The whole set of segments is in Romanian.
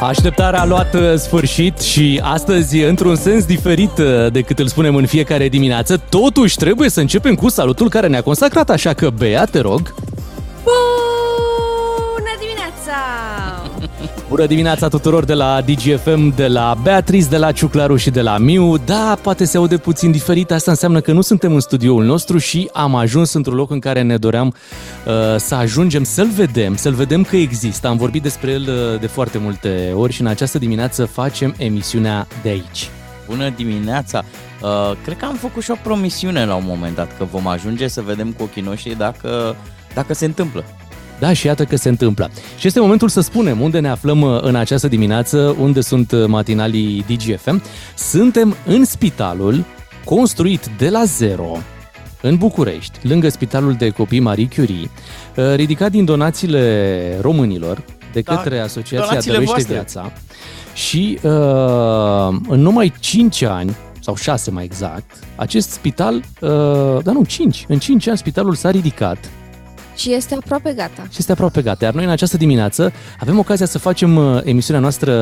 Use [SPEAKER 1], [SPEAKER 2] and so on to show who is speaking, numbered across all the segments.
[SPEAKER 1] Așteptarea a luat uh, sfârșit și astăzi, într-un sens diferit uh, decât îl spunem în fiecare dimineață, totuși trebuie să începem cu salutul care ne-a consacrat, așa că, Bea, te rog.
[SPEAKER 2] Bună
[SPEAKER 1] Bună dimineața tuturor de la DGFM, de la Beatrice, de la Ciuclaru și de la Miu. Da, poate se aude puțin diferit, asta înseamnă că nu suntem în studioul nostru și am ajuns într-un loc în care ne doream uh, să ajungem să-l vedem, să-l vedem că există. Am vorbit despre el uh, de foarte multe ori și în această dimineață facem emisiunea de aici.
[SPEAKER 3] Bună dimineața! Uh, cred că am făcut și o promisiune la un moment dat, că vom ajunge să vedem cu ochii noștri dacă, dacă se întâmplă.
[SPEAKER 1] Da, și iată că se întâmplă. Și este momentul să spunem unde ne aflăm uh, în această dimineață, unde sunt uh, matinalii DGFM. Suntem în spitalul construit de la zero în București, lângă Spitalul de Copii Marie Curie, uh, ridicat din donațiile românilor de
[SPEAKER 3] Da,
[SPEAKER 1] către Asociația
[SPEAKER 3] donațiile
[SPEAKER 1] Dăruiește
[SPEAKER 3] voastre.
[SPEAKER 1] Viața. Și uh, în numai 5 ani, sau 6 mai exact, acest spital, uh, dar nu, 5, în 5 ani spitalul s-a ridicat
[SPEAKER 2] Și este aproape gata.
[SPEAKER 1] și este aproape gata. Iar noi în această dimineață avem ocazia să facem uh, emisiunea noastră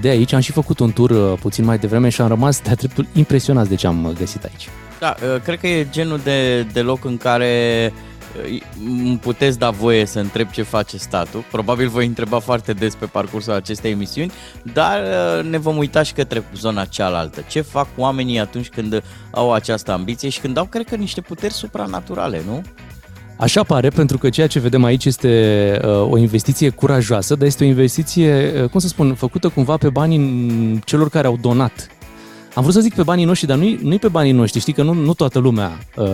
[SPEAKER 1] de aici. Am și făcut un tur uh, puțin mai devreme și am rămas de-a dreptul impresionați de ce am uh, găsit aici.
[SPEAKER 3] Da, uh, cred că e genul de, de loc în care uh, îmi puteți da voie să întreb ce face statul. Probabil voi întreba foarte des pe parcursul acestei emisiuni, dar uh, ne vom uita și către zona cealaltă. Ce fac oamenii atunci când au această ambiție și când au, cred că, niște puteri supranaturale, nu?
[SPEAKER 1] Așa pare, pentru că ceea ce vedem aici este uh, o investiție curajoasă, dar este o investiție, uh, cum să spun, făcută cumva pe banii celor care au donat. Am vrut să zic pe banii noștri, dar nu-i, nu-i pe banii noștri. Știi că nu, nu toată lumea uh,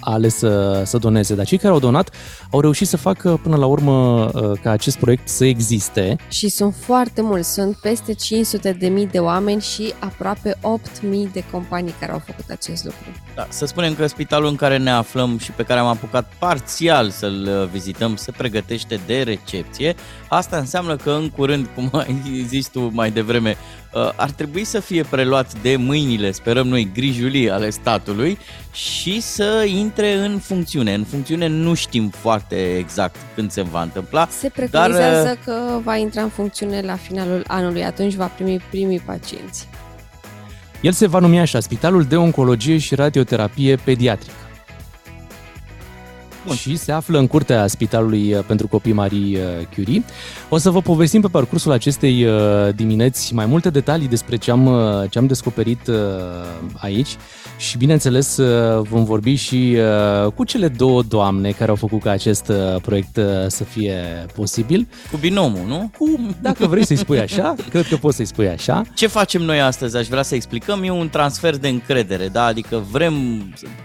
[SPEAKER 1] a ales să, să doneze, dar cei care au donat au reușit să facă până la urmă uh, ca acest proiect să existe
[SPEAKER 2] Și sunt foarte mulți, sunt peste 500 de mii de oameni și aproape 8 mii de companii care au făcut acest lucru.
[SPEAKER 3] Da, să spunem că spitalul în care ne aflăm și pe care am apucat parțial să-l uh, vizităm se pregătește de recepție. Asta înseamnă că în curând, cum ai zis tu mai devreme, uh, ar trebui să fie preluat de mâinile, sperăm noi, grijulii ale statului și să intre în funcțiune. În funcțiune nu știm foarte exact când se va întâmpla.
[SPEAKER 2] Se preconizează
[SPEAKER 3] Dar,
[SPEAKER 2] că va intra în funcțiune la finalul anului, atunci va primi primii pacienți.
[SPEAKER 1] El se va numi așa, Spitalul de Oncologie și Radioterapie Pediatrică.
[SPEAKER 3] Bun.
[SPEAKER 1] Și se află în curtea Spitalului uh, pentru Copii Marie uh, Curie. O să vă povestim pe parcursul acestei uh, dimineți mai multe detalii despre ce am, uh, ce am descoperit uh, aici și, bineînțeles, uh, vom vorbi și uh, cu cele două doamne care au făcut ca acest uh, proiect uh, să fie posibil.
[SPEAKER 3] Cu binomul, nu?
[SPEAKER 1] Cu, dacă vrei să-i spui așa, cred că poți să-i spui așa.
[SPEAKER 3] Ce facem noi astăzi? Aș vrea să explicăm. E un transfer de încredere, da? Adică vrem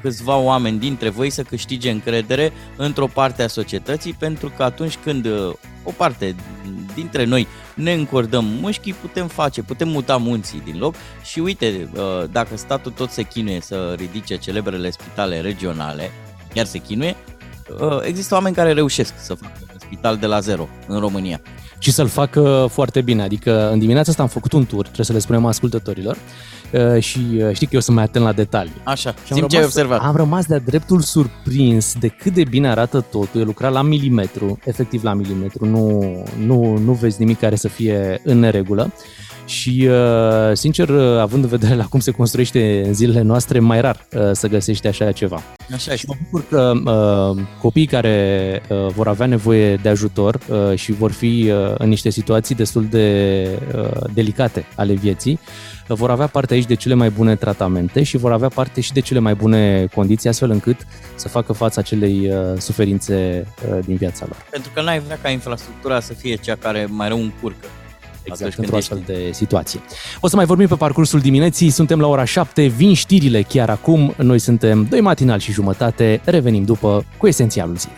[SPEAKER 3] câțiva oameni dintre voi să câștige încredere într-o parte a societății, pentru că atunci când uh, o parte dintre noi ne încordăm mușchii, putem face, putem muta munții din loc și uite, uh, dacă statul tot se chinuie să ridice celebrele spitale regionale, chiar se chinuie, uh, există oameni care reușesc să facă un spital de la zero în România.
[SPEAKER 1] și să-l facă foarte bine. Adică în dimineața asta am făcut un tur, trebuie să le spunem ascultătorilor, uh, și uh, știi că eu sunt mai atent la detalii.
[SPEAKER 3] Așa,
[SPEAKER 1] Și am
[SPEAKER 3] sim ce ai
[SPEAKER 1] rămas,
[SPEAKER 3] observat.
[SPEAKER 1] am rămas de-a dreptul surprins de cât de bine arată totul. E lucrat la milimetru, efectiv la milimetru, nu, nu, nu vezi nimic care să fie în neregulă. Și, uh, sincer, uh, având în vedere la cum se construiește în zilele noastre, mai rar uh, să găsești așa ceva.
[SPEAKER 3] Așa
[SPEAKER 1] Și
[SPEAKER 3] și
[SPEAKER 1] mă bucur că uh, copiii care uh, vor avea nevoie de ajutor uh, și vor fi uh, în niște situații destul de uh, delicate ale vieții, uh, vor avea parte aici de cele mai bune tratamente și vor avea parte și de cele mai bune condiții, astfel încât să facă față acelei uh, suferințe uh, din viața lor.
[SPEAKER 3] Pentru că n-ai vrea ca infrastructura să fie cea care mai rău încurcă.
[SPEAKER 1] Exact,
[SPEAKER 3] Atunci
[SPEAKER 1] într-o
[SPEAKER 3] când
[SPEAKER 1] astfel de situație. O să mai vorbim pe parcursul dimineții, suntem la ora 7, vin știrile chiar acum, noi suntem doi matinal și jumătate, revenim după cu esențialul zilei.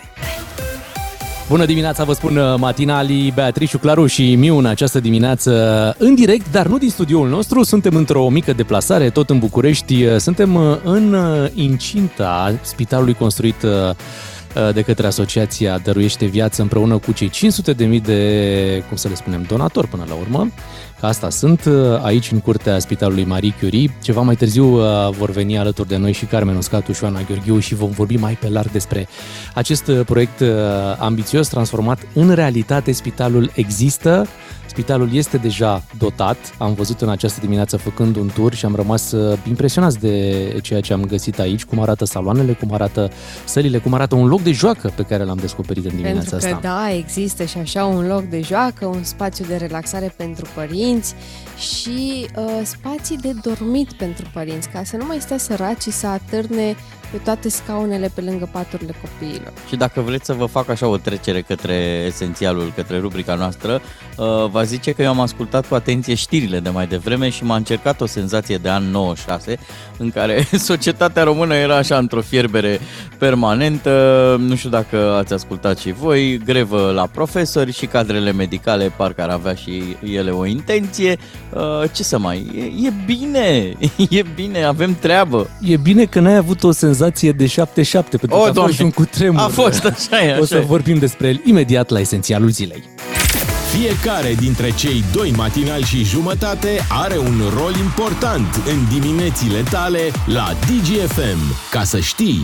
[SPEAKER 1] Bună dimineața, vă spun uh, matinalii Beatrice Claru și Miu în această dimineață în direct, dar nu din studioul nostru, suntem într-o mică deplasare, tot în București, Uh, suntem uh, în uh, incinta spitalului construit uh, uh, de către Asociația Dăruiește Viață împreună cu cei 500 de mii de, cum să le spunem, donatori până la urmă, că asta sunt uh, aici în curtea Spitalului Marie Curie. Ceva mai târziu uh, vor veni alături de noi și Carmen Uscatu și Oana Gheorghiu și vom vorbi mai pe larg despre acest uh, proiect ambițios transformat în realitate. Spitalul există, Spitalul este deja dotat, am văzut în această dimineață făcând un tur și am rămas uh, impresionați de ceea ce am găsit aici, cum arată saloanele, cum arată sălile, cum arată un loc de joacă pe care l-am descoperit în dimineața
[SPEAKER 2] pentru că,
[SPEAKER 1] asta.
[SPEAKER 2] da, există și așa un loc de joacă, un spațiu de relaxare pentru părinți și uh, spații de dormit pentru părinți, ca să nu mai stea săraci și să atârne pe toate scaunele pe lângă paturile copiilor.
[SPEAKER 3] Și dacă vreți să vă fac așa o trecere către esențialul, către rubrica noastră, uh, va zice că eu am ascultat cu atenție știrile de mai devreme și m-a încercat o senzație de an 96 în care societatea română era așa într-o fierbere permanentă, nu știu dacă ați ascultat și voi, grevă la profesori și cadrele medicale parcă ar avea și ele o intenție. Uh, ce să mai, e, e bine, e bine, avem treabă.
[SPEAKER 1] E bine că n-ai avut o senzație de 7-7, pentru o, că a doamne, fost și un cutremur.
[SPEAKER 3] A fost, așa e, așa
[SPEAKER 1] O să
[SPEAKER 3] e.
[SPEAKER 1] vorbim despre el imediat la esențialul zilei.
[SPEAKER 4] Fiecare dintre cei doi matinali și jumătate are un rol important în diminețile tale la DGFM. Ca să știi!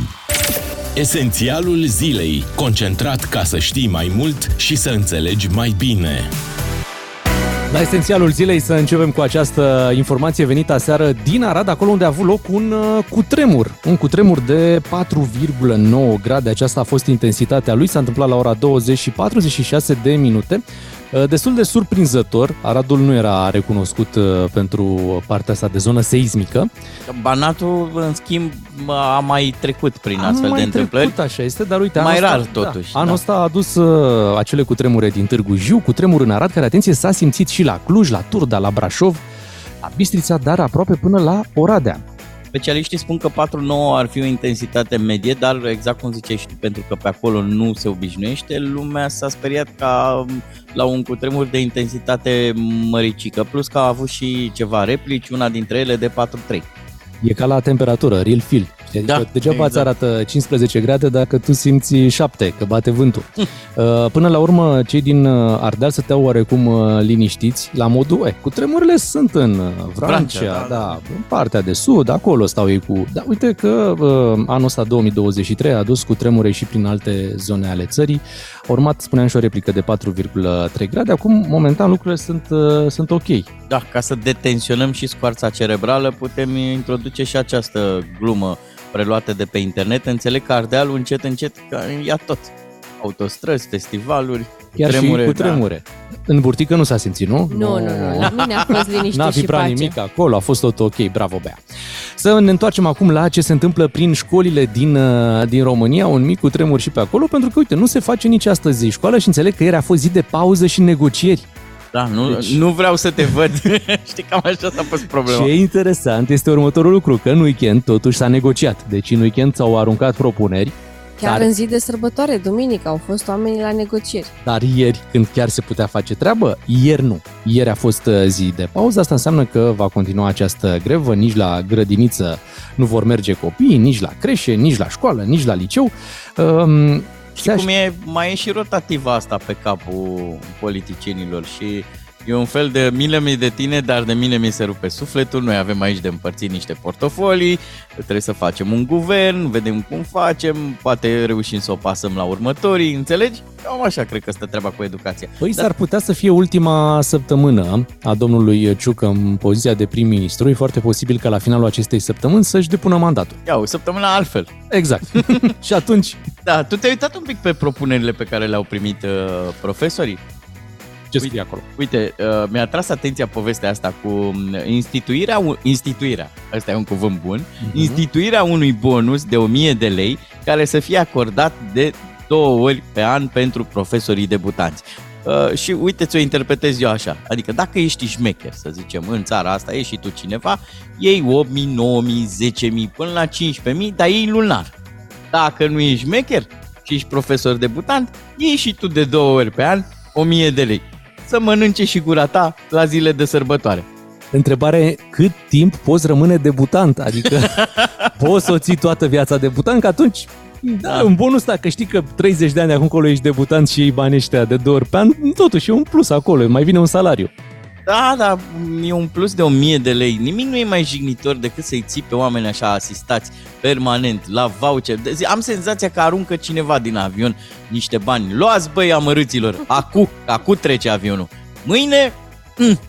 [SPEAKER 4] Esențialul zilei. Concentrat ca să știi mai mult și să înțelegi mai bine.
[SPEAKER 1] La esențialul zilei să începem cu această informație venită aseară din Arad, acolo unde a avut loc un uh, cutremur. Un cutremur de 4,9 grade. Aceasta a fost intensitatea lui. S-a întâmplat la ora 20 și 46 de minute. Uh, destul de surprinzător, Aradul nu era recunoscut uh, pentru partea asta de zonă seismică.
[SPEAKER 3] Banatul, în schimb, a mai trecut prin
[SPEAKER 1] a
[SPEAKER 3] astfel
[SPEAKER 1] mai
[SPEAKER 3] de întâmplări.
[SPEAKER 1] Trecut, așa este, dar uite,
[SPEAKER 3] mai
[SPEAKER 1] anul
[SPEAKER 3] rar
[SPEAKER 1] ăsta,
[SPEAKER 3] totuși.
[SPEAKER 1] Da, anul
[SPEAKER 3] da.
[SPEAKER 1] ăsta a adus uh, acele cutremure din Târgu Jiu, cutremur în Arad, care, atenție, s-a simțit și la Cluj, la Turda, la Brașov, la Bistrița, dar aproape până la Oradea.
[SPEAKER 3] Specialiștii spun că 4-9 ar fi o intensitate medie, dar exact cum ziceai și tu, pentru că pe acolo nu se obișnuiește, lumea s-a speriat ca la un cutremur de intensitate măricică, plus că a avut și ceva replici, una dintre ele de 4-3.
[SPEAKER 1] E ca la temperatură, real feel. Adică
[SPEAKER 3] Da,
[SPEAKER 1] degeaba
[SPEAKER 3] exact.
[SPEAKER 1] îți arată 15 grade dacă tu simți 7, că bate vântul. Uh, Până la urmă, cei din uh, Ardeal stăteau oarecum uh, liniștiți la modul, eh, cu tremurile sunt în uh, Vrancea,
[SPEAKER 3] Vrancea,
[SPEAKER 1] da,
[SPEAKER 3] da,
[SPEAKER 1] în partea de sud, acolo stau ei cu... Dar uite că uh, anul ăsta 2023 a adus cu tremure și prin alte zone ale țării. A urmat, spuneam și o replică de 4,3 grade. Acum, momentan, lucrurile sunt, uh, sunt ok.
[SPEAKER 3] Da, ca să detensionăm și scoarța cerebrală, putem introduce și această glumă preluată de pe internet. Înțeleg că Ardealul încet, încet că ia tot. Autostrăzi, festivaluri,
[SPEAKER 1] Chiar
[SPEAKER 3] tremure,
[SPEAKER 1] și cu tremure. În burtică nu s-a simțit, nu?
[SPEAKER 2] Nu, nu, nu, la mine a fost liniște
[SPEAKER 1] N-a
[SPEAKER 2] și
[SPEAKER 1] vibrat
[SPEAKER 2] pace.
[SPEAKER 1] nimic acolo, a fost tot ok, bravo Bea. Să ne întoarcem acum la ce se întâmplă prin școlile din, uh, din România, un mic tremur și pe acolo, pentru că, uite, nu se face nici astăzi școală și înțeleg că ieri a fost zi de pauză și negocieri.
[SPEAKER 3] Da, nu,
[SPEAKER 1] Deci-
[SPEAKER 3] deci... nu vreau să te văd. Știi, cam așa s-a fost problema.
[SPEAKER 1] Ce e interesant este următorul lucru, că în weekend totuși s-a negociat. Deci în weekend s-au aruncat propuneri,
[SPEAKER 2] Chiar
[SPEAKER 1] Dar-
[SPEAKER 2] în zi de sărbătoare, duminică, au fost oamenii la negocieri.
[SPEAKER 1] dar ieri, când chiar se putea face treabă, ieri nu. Ieri a fost uh, zi de pauză, asta înseamnă că va continua această grevă, nici la grădiniță nu vor merge copiii, nici la creșe, nici la școală, nici la liceu. Um,
[SPEAKER 3] Știi cum e, mai e și rotativa asta pe capul politicienilor și e un fel de mile mi de tine, dar de mine mi se rupe sufletul. Noi avem aici de împărțit niște portofolii, trebuie să facem un guvern, vedem cum facem, poate reușim să o pasăm la următorii, înțelegi? Cam așa cred că stă treaba cu educația.
[SPEAKER 1] Păi
[SPEAKER 3] Dar-
[SPEAKER 1] s-ar putea să fie ultima săptămână a domnului Ciucă în poziția de prim-ministru. E foarte posibil ca la finalul acestei săptămâni să-și depună mandatul.
[SPEAKER 3] Ia, o săptămână altfel.
[SPEAKER 1] Exact. și atunci,
[SPEAKER 3] Da, tu te-ai uitat un pic pe propunerile pe care le-au primit uh, profesorii?
[SPEAKER 1] Ce scrie acolo?
[SPEAKER 3] Uite, uh, mi-a tras atenția povestea asta cu um, instituirea, un- instituirea, ăsta e un cuvânt bun,
[SPEAKER 1] Mhm.
[SPEAKER 3] instituirea unui bonus de 1000 de lei care să fie acordat de două ori pe an pentru profesorii debutanți. Uh, și uite, ți-o interpretez eu așa. Adică dacă ești șmecher, să zicem, în țara asta, ești și tu cineva, iei 8.000, 9.000, 10.000, până la 15.000, dar iei lunar. Dacă nu ești șmecher și ești profesor debutant, ieși și tu de două ori pe an 1.000 de lei. Să mănânce și gura ta la zile de sărbătoare.
[SPEAKER 1] Întrebarea e cât timp poți rămâne debutant? Adică poți să o ții toată viața debutant, că atunci da,
[SPEAKER 3] Da.
[SPEAKER 1] un bonus dacă știi că 30 de ani de acum încolo ești debutant și iei banii ăștia de două ori pe an, totuși e un plus acolo, mai vine un salariu.
[SPEAKER 3] Da, da, e un plus de 1000 de lei. Nimic nu e mai jignitor decât să-i ții pe oameni așa asistați permanent, la voucher. Am senzația că aruncă cineva din avion niște bani. Luați băi amărâților, acu, acu trece avionul. Mâine, mm,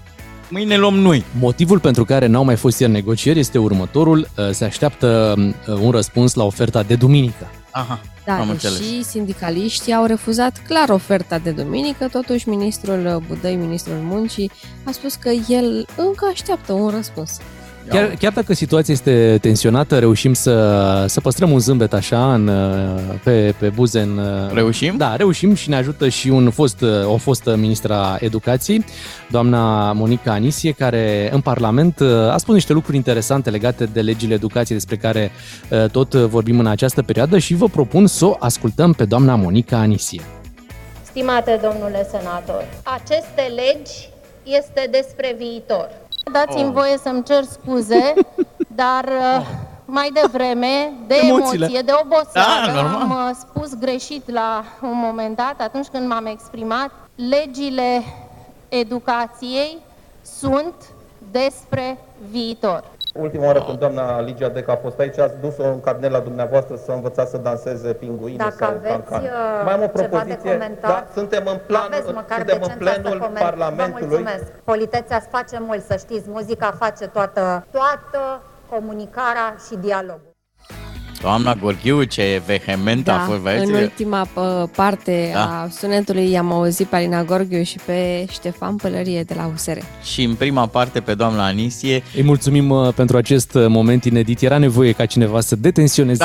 [SPEAKER 3] mâine luăm noi.
[SPEAKER 1] Motivul pentru care n-au mai fost ieri negocieri este următorul. Se așteaptă un răspuns la oferta de duminică.
[SPEAKER 3] Aha.
[SPEAKER 2] Da,
[SPEAKER 3] Am
[SPEAKER 2] deși
[SPEAKER 3] înțeles.
[SPEAKER 2] sindicaliștii au refuzat clar oferta de duminică, totuși ministrul Budăi, ministrul muncii, a spus că el încă așteaptă un răspuns.
[SPEAKER 1] Chiar, chiar dacă situația este tensionată, reușim să, să păstrăm un zâmbet așa în, pe, pe buze. În,
[SPEAKER 3] Reușim?
[SPEAKER 1] Da, reușim și ne ajută și un fost, o fostă ministra educației, doamna Monica Anisie, care în Parlament a spus niște lucruri interesante legate de legile educației despre care tot vorbim în această perioadă și vă propun să o ascultăm pe doamna Monica Anisie.
[SPEAKER 5] Stimate domnule senator, aceste legi este despre viitor. Dați-mi
[SPEAKER 3] Oh.
[SPEAKER 5] voie să-mi cer scuze, dar uh, mai devreme, de
[SPEAKER 1] Emoțiile.
[SPEAKER 5] emoție, de oboseală,
[SPEAKER 3] Da, normal.
[SPEAKER 5] am uh, spus greșit la un moment dat, atunci când m-am exprimat, legile educației sunt despre viitor.
[SPEAKER 6] Ultima oară când doamna Ligia Deca a fost aici, ați dus-o în cabinet la dumneavoastră să învățați să danseze pinguine
[SPEAKER 7] Dacă
[SPEAKER 6] sau
[SPEAKER 7] aveți,
[SPEAKER 6] cancan.
[SPEAKER 7] uh,
[SPEAKER 6] Mai am o
[SPEAKER 7] ceva de
[SPEAKER 6] propoziție.
[SPEAKER 7] comentat,
[SPEAKER 6] da, suntem în plan,
[SPEAKER 7] Aveți măcar
[SPEAKER 6] suntem în
[SPEAKER 7] decența
[SPEAKER 6] plenul
[SPEAKER 7] să coment- Vă
[SPEAKER 6] Parlamentului.
[SPEAKER 7] mulțumesc. Politețea îți face mult, să știți. Muzica face toată, toată comunicarea și dialogul.
[SPEAKER 3] Doamna Gorghiu, ce vehement a
[SPEAKER 2] Da,
[SPEAKER 3] fost,
[SPEAKER 2] în
[SPEAKER 3] vedeți?
[SPEAKER 2] ultima pă, parte
[SPEAKER 3] Da.
[SPEAKER 2] a sunetului i-am auzit pe Alina Gorghiu și pe Ștefan Pălărie de la USR.
[SPEAKER 3] Și în prima parte pe doamna Anisie.
[SPEAKER 1] Îi mulțumim uh, pentru acest uh, moment inedit. Era nevoie ca cineva să detensioneze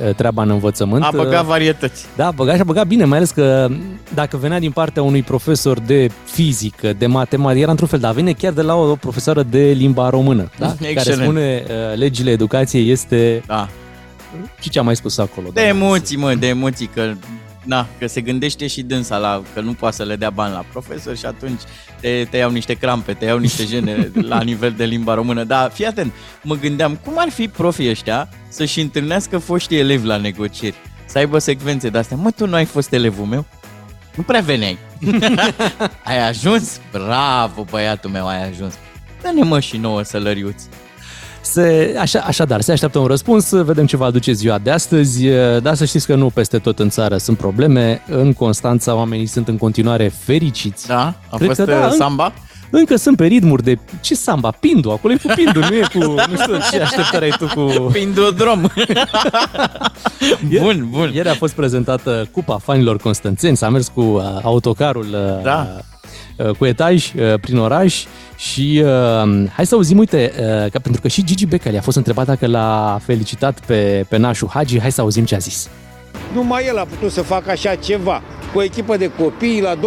[SPEAKER 1] da. treaba în învățământ.
[SPEAKER 3] A băgat
[SPEAKER 1] Uh,
[SPEAKER 3] varietăți.
[SPEAKER 1] Da, a băgat și a băgat bine, mai ales că dacă venea din partea unui profesor de fizică, de matematică, era într-un fel, dar vine chiar de la o profesoară de limba română, da? care
[SPEAKER 3] Excelent.
[SPEAKER 1] spune uh, legile educației este...
[SPEAKER 3] Da.
[SPEAKER 1] Și ce am mai spus acolo?
[SPEAKER 3] De
[SPEAKER 1] doamna
[SPEAKER 3] emoții, mă, de emoții, că, na, că se gândește și dânsa la, că nu poate să le dea bani la profesor și atunci te, te iau niște crampe, te iau niște gene la nivel de limba română. Dar fii atent, mă gândeam, cum ar fi profii ăștia să-și întâlnească foștii elevi la negocieri? Să aibă secvențe de-astea. Mă, tu nu ai fost elevul meu? Nu prea veneai. ai ajuns? Bravo, băiatul meu, ai ajuns. Dă-ne mă și nouă sălăriuți.
[SPEAKER 1] Se, așa, așadar, se așteaptă un răspuns, vedem ce va aduce ziua de astăzi, dar să știți că nu peste tot în țară sunt probleme. În Constanța oamenii sunt în continuare fericiți.
[SPEAKER 3] Da? A
[SPEAKER 1] Cred
[SPEAKER 3] fost
[SPEAKER 1] că da,
[SPEAKER 3] uh,
[SPEAKER 1] în-
[SPEAKER 3] samba?
[SPEAKER 1] Încă sunt pe ritmuri de... Ce samba? Pindu, acolo e cu Pindu, nu e cu... Nu știu ce așteptare ai tu cu...
[SPEAKER 3] Pindodrom. bun, bun.
[SPEAKER 1] Ieri a fost prezentată Cupa Fanilor Constanțeni, s-a mers cu uh, autocarul uh,
[SPEAKER 3] Da.
[SPEAKER 1] Uh, cu etaj uh, prin oraș și uh, hai să auzim, uite, uh, că, pentru că și Gigi Becali a fost întrebat dacă l-a felicitat pe, pe nașul Hagi, hai să auzim ce a zis.
[SPEAKER 8] Numai el a putut să facă așa ceva. Cu o echipă de copii la 2-0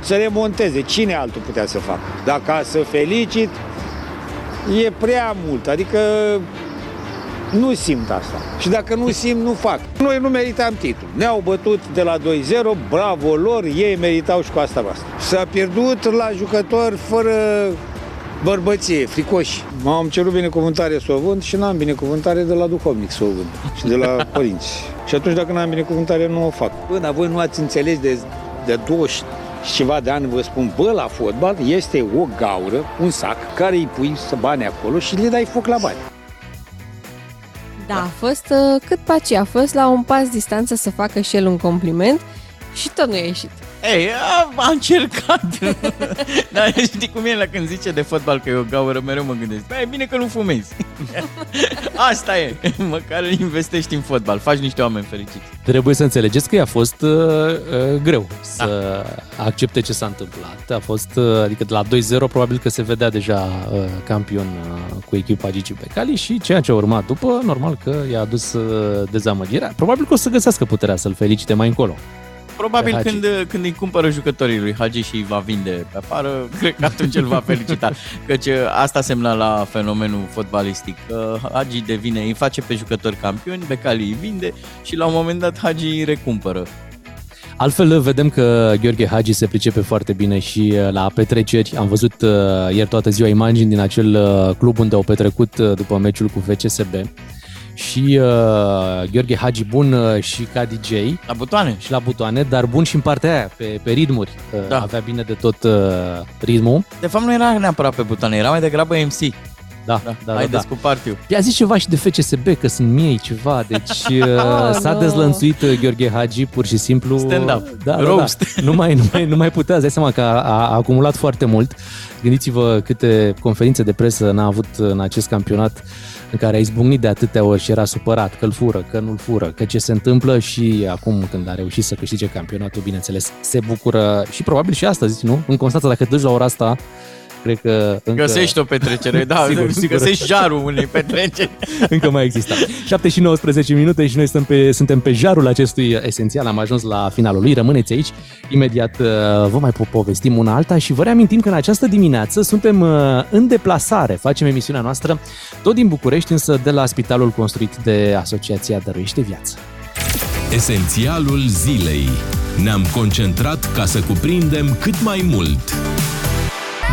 [SPEAKER 8] să remonteze. Cine altul putea să facă? Dacă să felicit, e prea mult. Adică nu simt asta. Și dacă nu simt, nu fac. Noi nu meritam titlul. Ne-au bătut de la 2-0, bravo lor, ei meritau și cu asta basta. S-a pierdut la jucători fără bărbăție, fricoși. M-am cerut binecuvântare să o vând și n-am binecuvântare de la duhovnic să o vând și de la părinți. Și atunci dacă n-am binecuvântare nu o fac. Până voi nu ați înțeles de, de 20 și ceva de ani vă spun, bă, la fotbal este o gaură, un sac, care îi pui să bani acolo și le dai foc la bani.
[SPEAKER 2] Da, a fost uh, cât paci, a fost la un pas distanță să facă și el un compliment și tot nu a ieșit.
[SPEAKER 3] Ei, a, a încercat. Dar știi cum e la când zice de fotbal că e o gaură, mereu mă gândesc. Bă, e bine că nu fumezi. Asta e. Măcar investești în fotbal, faci niște oameni fericiți.
[SPEAKER 1] Trebuie să înțelegeți că i-a fost uh, uh, greu să accepte ce s-a întâmplat. A fost, uh, adică de la 2-0 probabil că se vedea deja uh, campion uh, cu echipa Gigi Becali și ceea ce a urmat după, normal că i-a adus uh, dezamăgirea. Probabil că o să găsească puterea să-l felicite mai încolo.
[SPEAKER 3] Probabil
[SPEAKER 1] Pe Hagi.
[SPEAKER 3] când, când îi cumpără jucătorii lui Hagi și îi va vinde pe afară, cred că atunci îl va felicita. Căci asta semna la fenomenul fotbalistic. Că Hagi devine, îi face pe jucători campioni, Becali îi vinde și la un moment dat Hagi îi recumpără.
[SPEAKER 1] Altfel, vedem că Gheorghe Hagi se pricepe foarte bine și uh, la petreceri. Am văzut uh, ieri toată ziua imagini din acel uh, club unde au petrecut uh, după meciul cu FCSB. Și uh, Gheorghe Hagi bun uh, și ca DJ.
[SPEAKER 3] La butoane.
[SPEAKER 1] Și la butoane, dar bun și în partea aia, pe, pe ritmuri. Uh,
[SPEAKER 3] Da.
[SPEAKER 1] Avea bine de tot uh, ritmul.
[SPEAKER 3] De fapt nu era neapărat pe butoane, era mai degrabă MC.
[SPEAKER 1] Da,
[SPEAKER 3] Da,
[SPEAKER 1] da,
[SPEAKER 3] hai
[SPEAKER 1] da. da.
[SPEAKER 3] descupart eu.
[SPEAKER 1] I-a zis ceva și de FCSB, că sunt miei ceva, deci uh,
[SPEAKER 2] Oh,
[SPEAKER 1] s-a
[SPEAKER 2] no.
[SPEAKER 1] dezlănțuit uh, Gheorghe Hagi pur și simplu.
[SPEAKER 3] Stand-up.
[SPEAKER 1] Da, da,
[SPEAKER 3] Roast.
[SPEAKER 1] da. Nu, mai, nu, mai, nu mai putea, îți dai seama că a, a acumulat foarte mult. Gândiți-vă câte conferințe de presă n-a avut în acest campionat în care a izbucnit de atâtea ori și era supărat că îl fură, că nu-l fură, că ce se întâmplă și acum când a reușit să câștige campionatul, bineînțeles, se bucură și probabil și astăzi, nu? În Constanța, dacă te duci la ora asta, cred că încă...
[SPEAKER 3] Găsești o petrecere, da,
[SPEAKER 1] Sigur, sigur.
[SPEAKER 3] găsești jarul unei petreceri.
[SPEAKER 1] încă mai există. 7 și 19 minute și noi suntem pe, suntem pe jarul acestui esențial. Am ajuns la finalul lui. Rămâneți aici. Imediat uh, vă mai po- povestim una alta și vă reamintim că în această dimineață suntem uh, în deplasare. Facem emisiunea noastră tot din București, însă de la spitalul construit de Asociația Dăruiește Viață.
[SPEAKER 4] Esențialul zilei. Ne-am concentrat ca să cuprindem cât mai mult.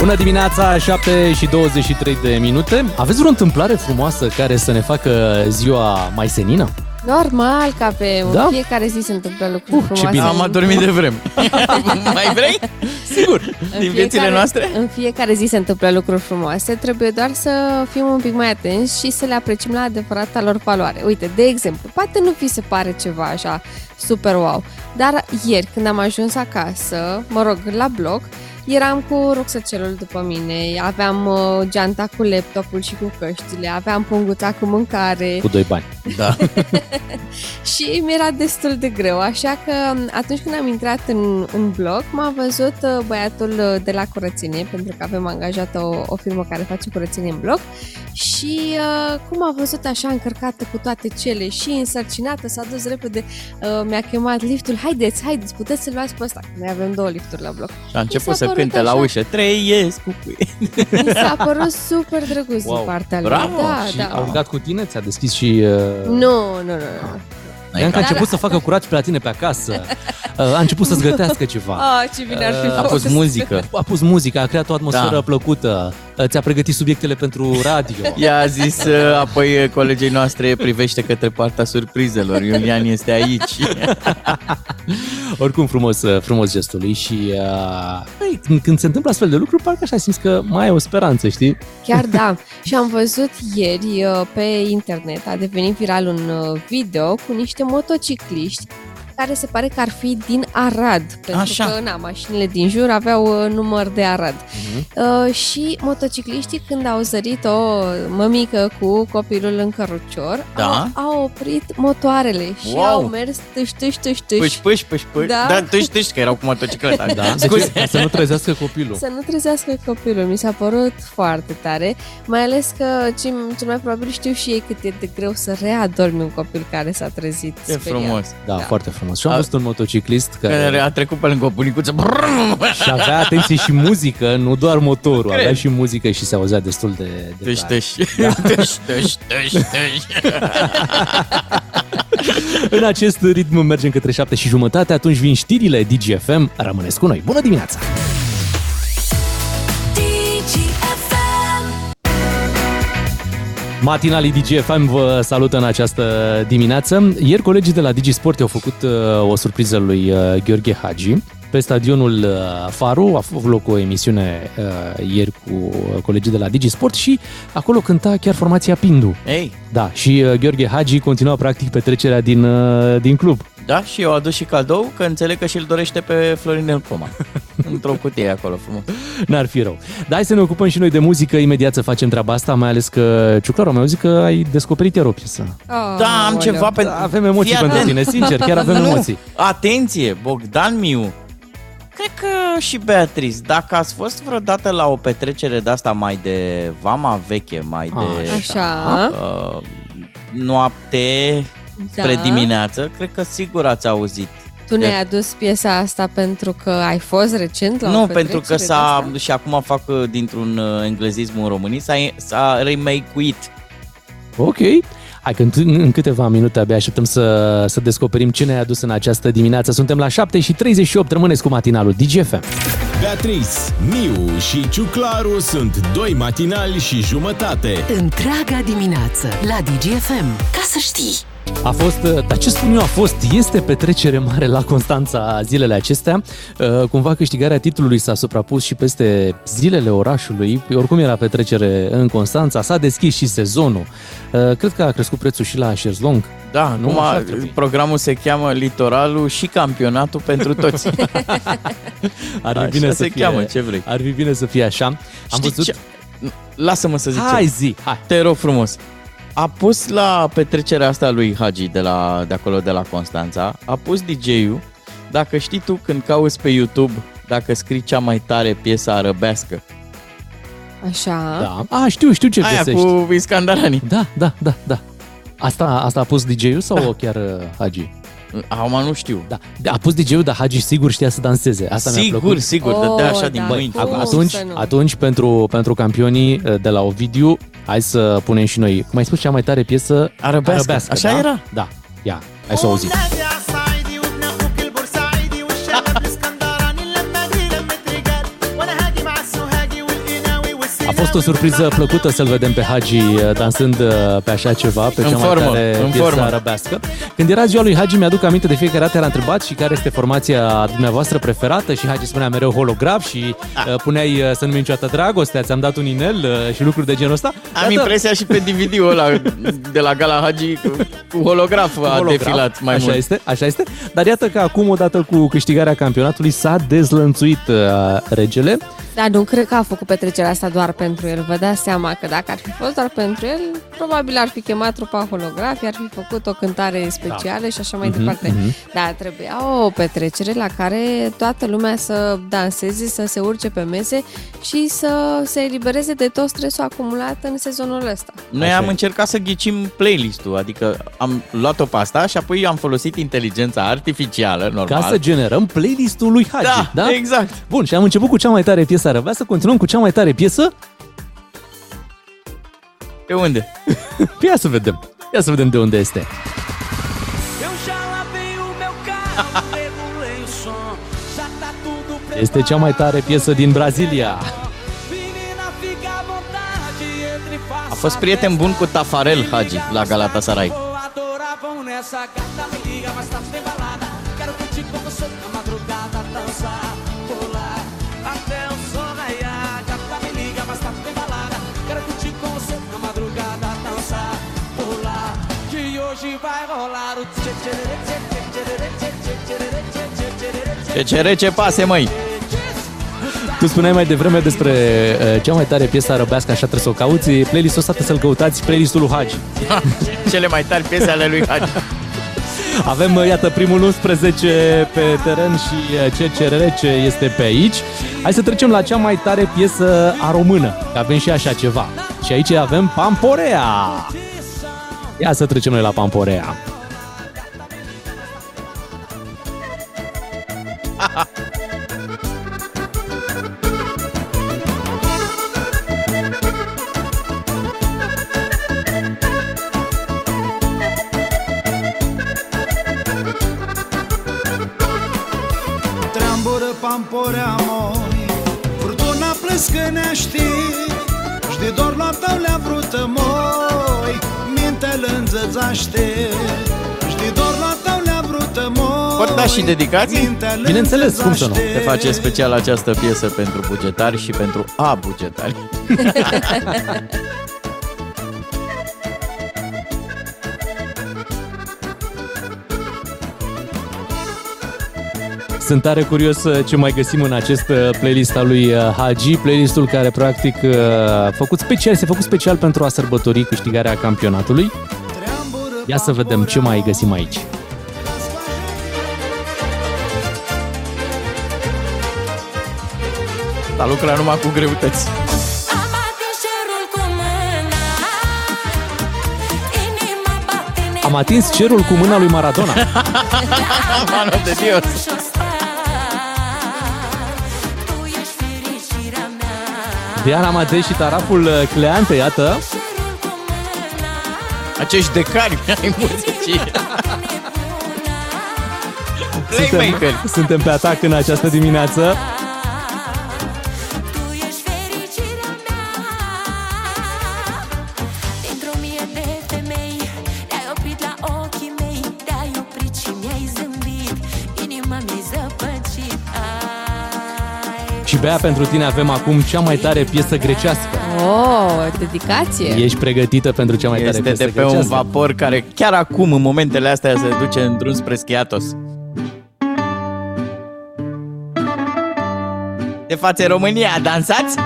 [SPEAKER 1] Bună dimineața, 7 și 23 de minute. Aveți vreo întâmplare frumoasă care să ne facă ziua mai senină?
[SPEAKER 2] Normal, ca pe
[SPEAKER 1] Da?
[SPEAKER 2] da? fiecare zi se întâmplă lucruri
[SPEAKER 1] Uh, ce
[SPEAKER 2] frumoase.
[SPEAKER 1] bine.
[SPEAKER 3] Am adormit de vreme. mai vrei?
[SPEAKER 1] Sigur.
[SPEAKER 2] În
[SPEAKER 3] din viețile noastre?
[SPEAKER 2] În fiecare zi se întâmplă lucruri frumoase, trebuie doar să fim un pic mai atenți și să le apreciem la adevărata lor valoare. Uite, de exemplu, poate nu vi se pare ceva așa super wow, dar ieri când am ajuns acasă, mă rog, la bloc, eram cu rucsăcelul după mine, aveam uh, geanta cu laptopul și cu căștile, aveam punguța cu mâncare,
[SPEAKER 1] Cu doi bani.
[SPEAKER 3] Da.
[SPEAKER 2] și mi-era destul de greu, așa că um, atunci când am intrat în, în bloc, m-a văzut uh, băiatul uh, de la curățenie, pentru că avem angajată o, o firmă care face curățenie în bloc și uh, cum a văzut așa încărcată cu toate cele și însărcinată, s-a dus repede, uh, mi-a chemat liftul, haideți, haideți, puteți să-l luați pe ăsta, că noi avem două lifturi la bloc.
[SPEAKER 3] Și a început
[SPEAKER 2] Mi s-a
[SPEAKER 3] să
[SPEAKER 2] părut
[SPEAKER 3] cânte la
[SPEAKER 2] așa.
[SPEAKER 3] ușă. Trăiesc cu
[SPEAKER 2] Mi s-a părut super drăguț
[SPEAKER 1] Wow,
[SPEAKER 2] din partea lui.
[SPEAKER 3] bravo!
[SPEAKER 2] Da,
[SPEAKER 1] și
[SPEAKER 2] da.
[SPEAKER 1] a rugat cu tine? Ți-a deschis și... Uh...
[SPEAKER 2] Nu, nu, nu, nu.
[SPEAKER 1] Neanca a început să facă curat pe la tine pe acasă. Uh, A început să-ți gătească ceva.
[SPEAKER 2] Ah, ce bine ar fi
[SPEAKER 1] Uh,
[SPEAKER 3] A
[SPEAKER 2] fost.
[SPEAKER 3] pus muzică.
[SPEAKER 1] A pus muzica, a creat o atmosferă
[SPEAKER 3] Da.
[SPEAKER 1] plăcută. Uh, Ți-a pregătit subiectele pentru radio.
[SPEAKER 3] I-a zis uh, apoi uh, colegii noastre privește către partea surprizelor. Iulian este aici.
[SPEAKER 1] Oricum frumos, uh, frumos gestul lui și uh, băi, când, când se întâmplă astfel de lucruri, parcă așa simți că mai ai o speranță, știi?
[SPEAKER 2] Chiar da. Și am văzut ieri uh, pe internet, a devenit viral un uh, video cu niște motocicliști care se pare că ar fi din Arad, pentru
[SPEAKER 3] Așa.
[SPEAKER 2] că na, mașinile din jur aveau uh, număr de Arad.
[SPEAKER 1] Mhm.
[SPEAKER 2] Uh, și motocicliștii când au zărit o mămică cu copilul în cărucior,
[SPEAKER 3] Da.
[SPEAKER 2] au, au oprit motoarele și
[SPEAKER 3] Wow.
[SPEAKER 2] au mers tâș, tâș, tâș, tâș.
[SPEAKER 3] Pâși, pâși, pâși, pâși.
[SPEAKER 2] Da.
[SPEAKER 3] Da, tâși, tâși, că erau cu motocicleta.
[SPEAKER 1] Da, de
[SPEAKER 3] Scuze.
[SPEAKER 1] ce? Ca să nu trezească copilul.
[SPEAKER 2] Să nu trezească copilul, mi s-a părut foarte tare, mai ales că ce, cel mai probabil știu și ei cât e de greu să readormi un copil care s-a trezit
[SPEAKER 3] Ce
[SPEAKER 2] speriat.
[SPEAKER 3] frumos.
[SPEAKER 1] Da,
[SPEAKER 2] Da.
[SPEAKER 1] foarte frumos. Și am
[SPEAKER 3] A-
[SPEAKER 1] văzut un motociclist
[SPEAKER 3] Care
[SPEAKER 1] care
[SPEAKER 3] a trecut pe lângă o bunicuță. Brrrr.
[SPEAKER 1] și avea atenție și muzică, nu doar motorul,
[SPEAKER 3] Cred.
[SPEAKER 1] avea și muzică și se auzea destul de, de
[SPEAKER 3] Tâși,
[SPEAKER 1] tare.
[SPEAKER 3] tâși. Tâși, tâși, tâși, tâși.
[SPEAKER 1] În acest ritm mergem către 7 și jumătate, atunci vin știrile DGFM. Rămâneți cu noi. Bună dimineața! Matinalii DGFM vă salută în această dimineață. Ieri colegii de la DigiSport au făcut uh, o surpriză lui uh, Gheorghe Hagi. Pe stadionul uh, Faru a avut loc o emisiune uh, ieri cu uh, colegii de la DigiSport și acolo cânta chiar formația Pindu.
[SPEAKER 3] Ei,
[SPEAKER 1] Da, și uh, Gheorghe Hagi continua practic petrecerea din, uh, din club.
[SPEAKER 3] Da, și eu adus și cadou, că înțeleg că și-l dorește pe Florinel Coma. Într-o cutie acolo frumos.
[SPEAKER 1] N-ar fi rău. Dar hai să ne ocupăm și noi de muzică, imediat să facem treaba asta, mai ales că, Ciuclaru, am auzit că ai descoperit iar o piesă.
[SPEAKER 2] Oh,
[SPEAKER 3] Da, am ceva
[SPEAKER 1] Da,
[SPEAKER 3] pentru...
[SPEAKER 1] avem emoții
[SPEAKER 3] Fii
[SPEAKER 1] pentru
[SPEAKER 3] atent.
[SPEAKER 1] tine, sincer, chiar avem
[SPEAKER 3] Nu.
[SPEAKER 1] emoții.
[SPEAKER 3] Atenție, Bogdan Miu. Cred că și Beatrice, dacă ați fost vreodată la o petrecere de asta mai de vama veche, mai de
[SPEAKER 2] Așa,
[SPEAKER 3] uh, noapte
[SPEAKER 2] da.
[SPEAKER 3] spre dimineață, cred că sigur ați auzit.
[SPEAKER 2] Tu ne-ai adus piesa asta pentru că ai fost recent la o
[SPEAKER 3] nu,
[SPEAKER 2] petrecere
[SPEAKER 3] pentru că
[SPEAKER 2] de
[SPEAKER 3] s-a,
[SPEAKER 2] asta?
[SPEAKER 3] și acum fac uh, dintr-un uh, englezism în românii, s-a, s-a remake-uit.
[SPEAKER 1] Ok. Hai că în, în câteva minute abia așteptăm să, să descoperim ce ne-ai adus în această dimineață. Suntem la 7 și 38, rămâneți cu matinalul DGFM.
[SPEAKER 4] Beatrice, Miu și Ciuclaru sunt doi matinali și jumătate.
[SPEAKER 9] Întreaga dimineață la DGFM. Ca să știi!
[SPEAKER 1] A fost, uh, dar ce spun eu, a fost, este petrecere mare la Constanța zilele acestea. Uh, Cumva câștigarea titlului s-a suprapus și peste zilele orașului. Oricum era petrecere în Constanța, s-a deschis și sezonul. Uh, Cred că a crescut prețul și la șezlong.
[SPEAKER 3] Da,
[SPEAKER 1] Nu,
[SPEAKER 3] nu,
[SPEAKER 1] așa ar
[SPEAKER 3] numai
[SPEAKER 1] trebui.
[SPEAKER 3] programul se cheamă Litoralul și campionatul pentru toți.
[SPEAKER 1] Ar fi
[SPEAKER 3] Așa
[SPEAKER 1] bine să
[SPEAKER 3] se
[SPEAKER 1] fie,
[SPEAKER 3] cheamă, ce vrei.
[SPEAKER 1] Ar fi bine să fie așa. Am
[SPEAKER 3] Știi
[SPEAKER 1] văzut...
[SPEAKER 3] ce? Lasă-mă să zic
[SPEAKER 1] Hai
[SPEAKER 3] ce.
[SPEAKER 1] zi, hai.
[SPEAKER 3] Te rog frumos. A pus la petrecerea asta lui Hagi de, la, de acolo, de la Constanța, a pus DJ-ul, dacă știi tu când cauți pe YouTube, dacă scrii cea mai tare piesă arăbească.
[SPEAKER 2] Așa.
[SPEAKER 1] Da. A, știu, știu ce
[SPEAKER 3] Aia
[SPEAKER 1] găsești.
[SPEAKER 3] cu Iscandarani.
[SPEAKER 1] Da, da, da, da. Asta, asta a pus DJ-ul sau chiar uh, Hagi?
[SPEAKER 3] Acum nu știu.
[SPEAKER 1] Da. A pus DJ-ul, dar Hagi sigur știa să danseze. Asta mi-a
[SPEAKER 3] sigur,
[SPEAKER 1] plăcut.
[SPEAKER 3] sigur,
[SPEAKER 2] Oh,
[SPEAKER 3] dădea așa din
[SPEAKER 2] da,
[SPEAKER 3] mâini.
[SPEAKER 2] cum?
[SPEAKER 1] Acum,
[SPEAKER 2] să
[SPEAKER 1] atunci,
[SPEAKER 2] nu?
[SPEAKER 1] atunci pentru, pentru campionii uh, de la Ovidiu, hai să punem și noi, cum ai spus, cea mai tare piesă
[SPEAKER 3] Arăbească. Așa
[SPEAKER 1] da?
[SPEAKER 3] era?
[SPEAKER 1] Da, ia, hai să o auzim. A fost o surpriză plăcută să-l vedem pe Hagi uh, dansând uh, pe așa ceva, pe
[SPEAKER 3] În
[SPEAKER 1] cea mai
[SPEAKER 3] formă,
[SPEAKER 1] tare
[SPEAKER 3] în
[SPEAKER 1] piesă
[SPEAKER 3] formă.
[SPEAKER 1] arăbească. Când era ziua lui Hagi, mi-aduc aminte de fiecare dată era întrebat și care este formația dumneavoastră preferată și Hagi spunea mereu holograf și uh, puneai uh, să nu niciodată dragostea, ți-am dat un inel uh, și lucruri de genul ăsta.
[SPEAKER 3] Am impresia și pe DVD-ul ăla de la Gala Hagi cu, cu holograf a
[SPEAKER 1] holograf,
[SPEAKER 3] defilat mai
[SPEAKER 1] așa
[SPEAKER 3] mult.
[SPEAKER 1] este, așa este. Dar iată că acum, odată cu câștigarea campionatului, s-a dezlănțuit uh, regele.
[SPEAKER 2] Da, nu cred că a făcut petrecerea asta doar pentru el. Vă dați seama că dacă ar fi fost doar pentru el, probabil ar fi chemat trupa holografie, ar fi făcut o cântare specială și așa mai
[SPEAKER 1] Mhm,
[SPEAKER 2] departe.
[SPEAKER 1] mhm.
[SPEAKER 2] Da, trebuia o petrecere la care toată lumea să danseze, să se urce pe mese și să se elibereze de tot stresul acumulat în sezonul ăsta.
[SPEAKER 3] Noi
[SPEAKER 1] Așa
[SPEAKER 3] am
[SPEAKER 1] e.
[SPEAKER 3] încercat să ghicim playlist-ul, adică am luat-o pe asta și apoi am folosit inteligența artificială, normal.
[SPEAKER 1] Ca să generăm playlistul lui Hagi.
[SPEAKER 3] da,
[SPEAKER 1] da?
[SPEAKER 3] exact.
[SPEAKER 1] Bun, și am început cu cea mai tare piesă arăbească, să continuăm cu cea mai tare piesă.
[SPEAKER 3] Pe unde?
[SPEAKER 1] Ia să vedem. Ia să vedem de unde este. Este cea mai tare piesă din Brazilia.
[SPEAKER 3] A fost prieten bun cu Tafarel Hagi la Galatasaray. Ce ce rece pase, măi!
[SPEAKER 1] Tu spuneai mai devreme despre uh, cea mai tare piesă arăbească, așa trebuie să o cauți. Playlistul ăsta trebuie să-l căutați, playlistul lui Hagi.
[SPEAKER 3] Cele mai tari piese ale lui Hagi.
[SPEAKER 1] Avem, uh, iată, primul 11 pe teren și uh, ce cererece este pe aici. Hai să trecem la cea mai tare piesă a română, că avem și așa ceva. Și aici avem Pamporea. Ia să trecem noi la Pamporea.
[SPEAKER 10] Înzățaște Și de dor la le-a vrută moi
[SPEAKER 3] Pot da și dedicații?
[SPEAKER 10] Mintele
[SPEAKER 1] Bineînțeles, cum să nu?
[SPEAKER 10] înzățaște.
[SPEAKER 3] Se face special această piesă pentru bugetari și pentru a bugetari.
[SPEAKER 1] Sunt tare curios uh, ce mai găsim în acest uh, playlist al lui uh, Hagi, playlistul care practic uh, a făcut special, se făcut special pentru a sărbători câștigarea campionatului.
[SPEAKER 10] Treambură
[SPEAKER 1] Ia să vedem ce mai găsim aici.
[SPEAKER 3] Dar lucra numai cu greutăți.
[SPEAKER 1] Am atins cerul cu mâna lui Maradona.
[SPEAKER 3] Mano de Dios.
[SPEAKER 1] Diana Amadei și taraful uh, Cleante, iată.
[SPEAKER 3] Acești decari ai muzicii. Playmaker.
[SPEAKER 1] Suntem, suntem pe atac în această dimineață. Și Bea, pentru tine avem acum cea mai tare piesă grecească.
[SPEAKER 2] Oh, dedicație!
[SPEAKER 1] Ești pregătită pentru cea mai tare
[SPEAKER 3] Este
[SPEAKER 1] piesă
[SPEAKER 3] de pe un
[SPEAKER 1] grecească?
[SPEAKER 3] vapor care chiar acum, în momentele astea, se duce în drum spre Schiatos. De față România, dansați?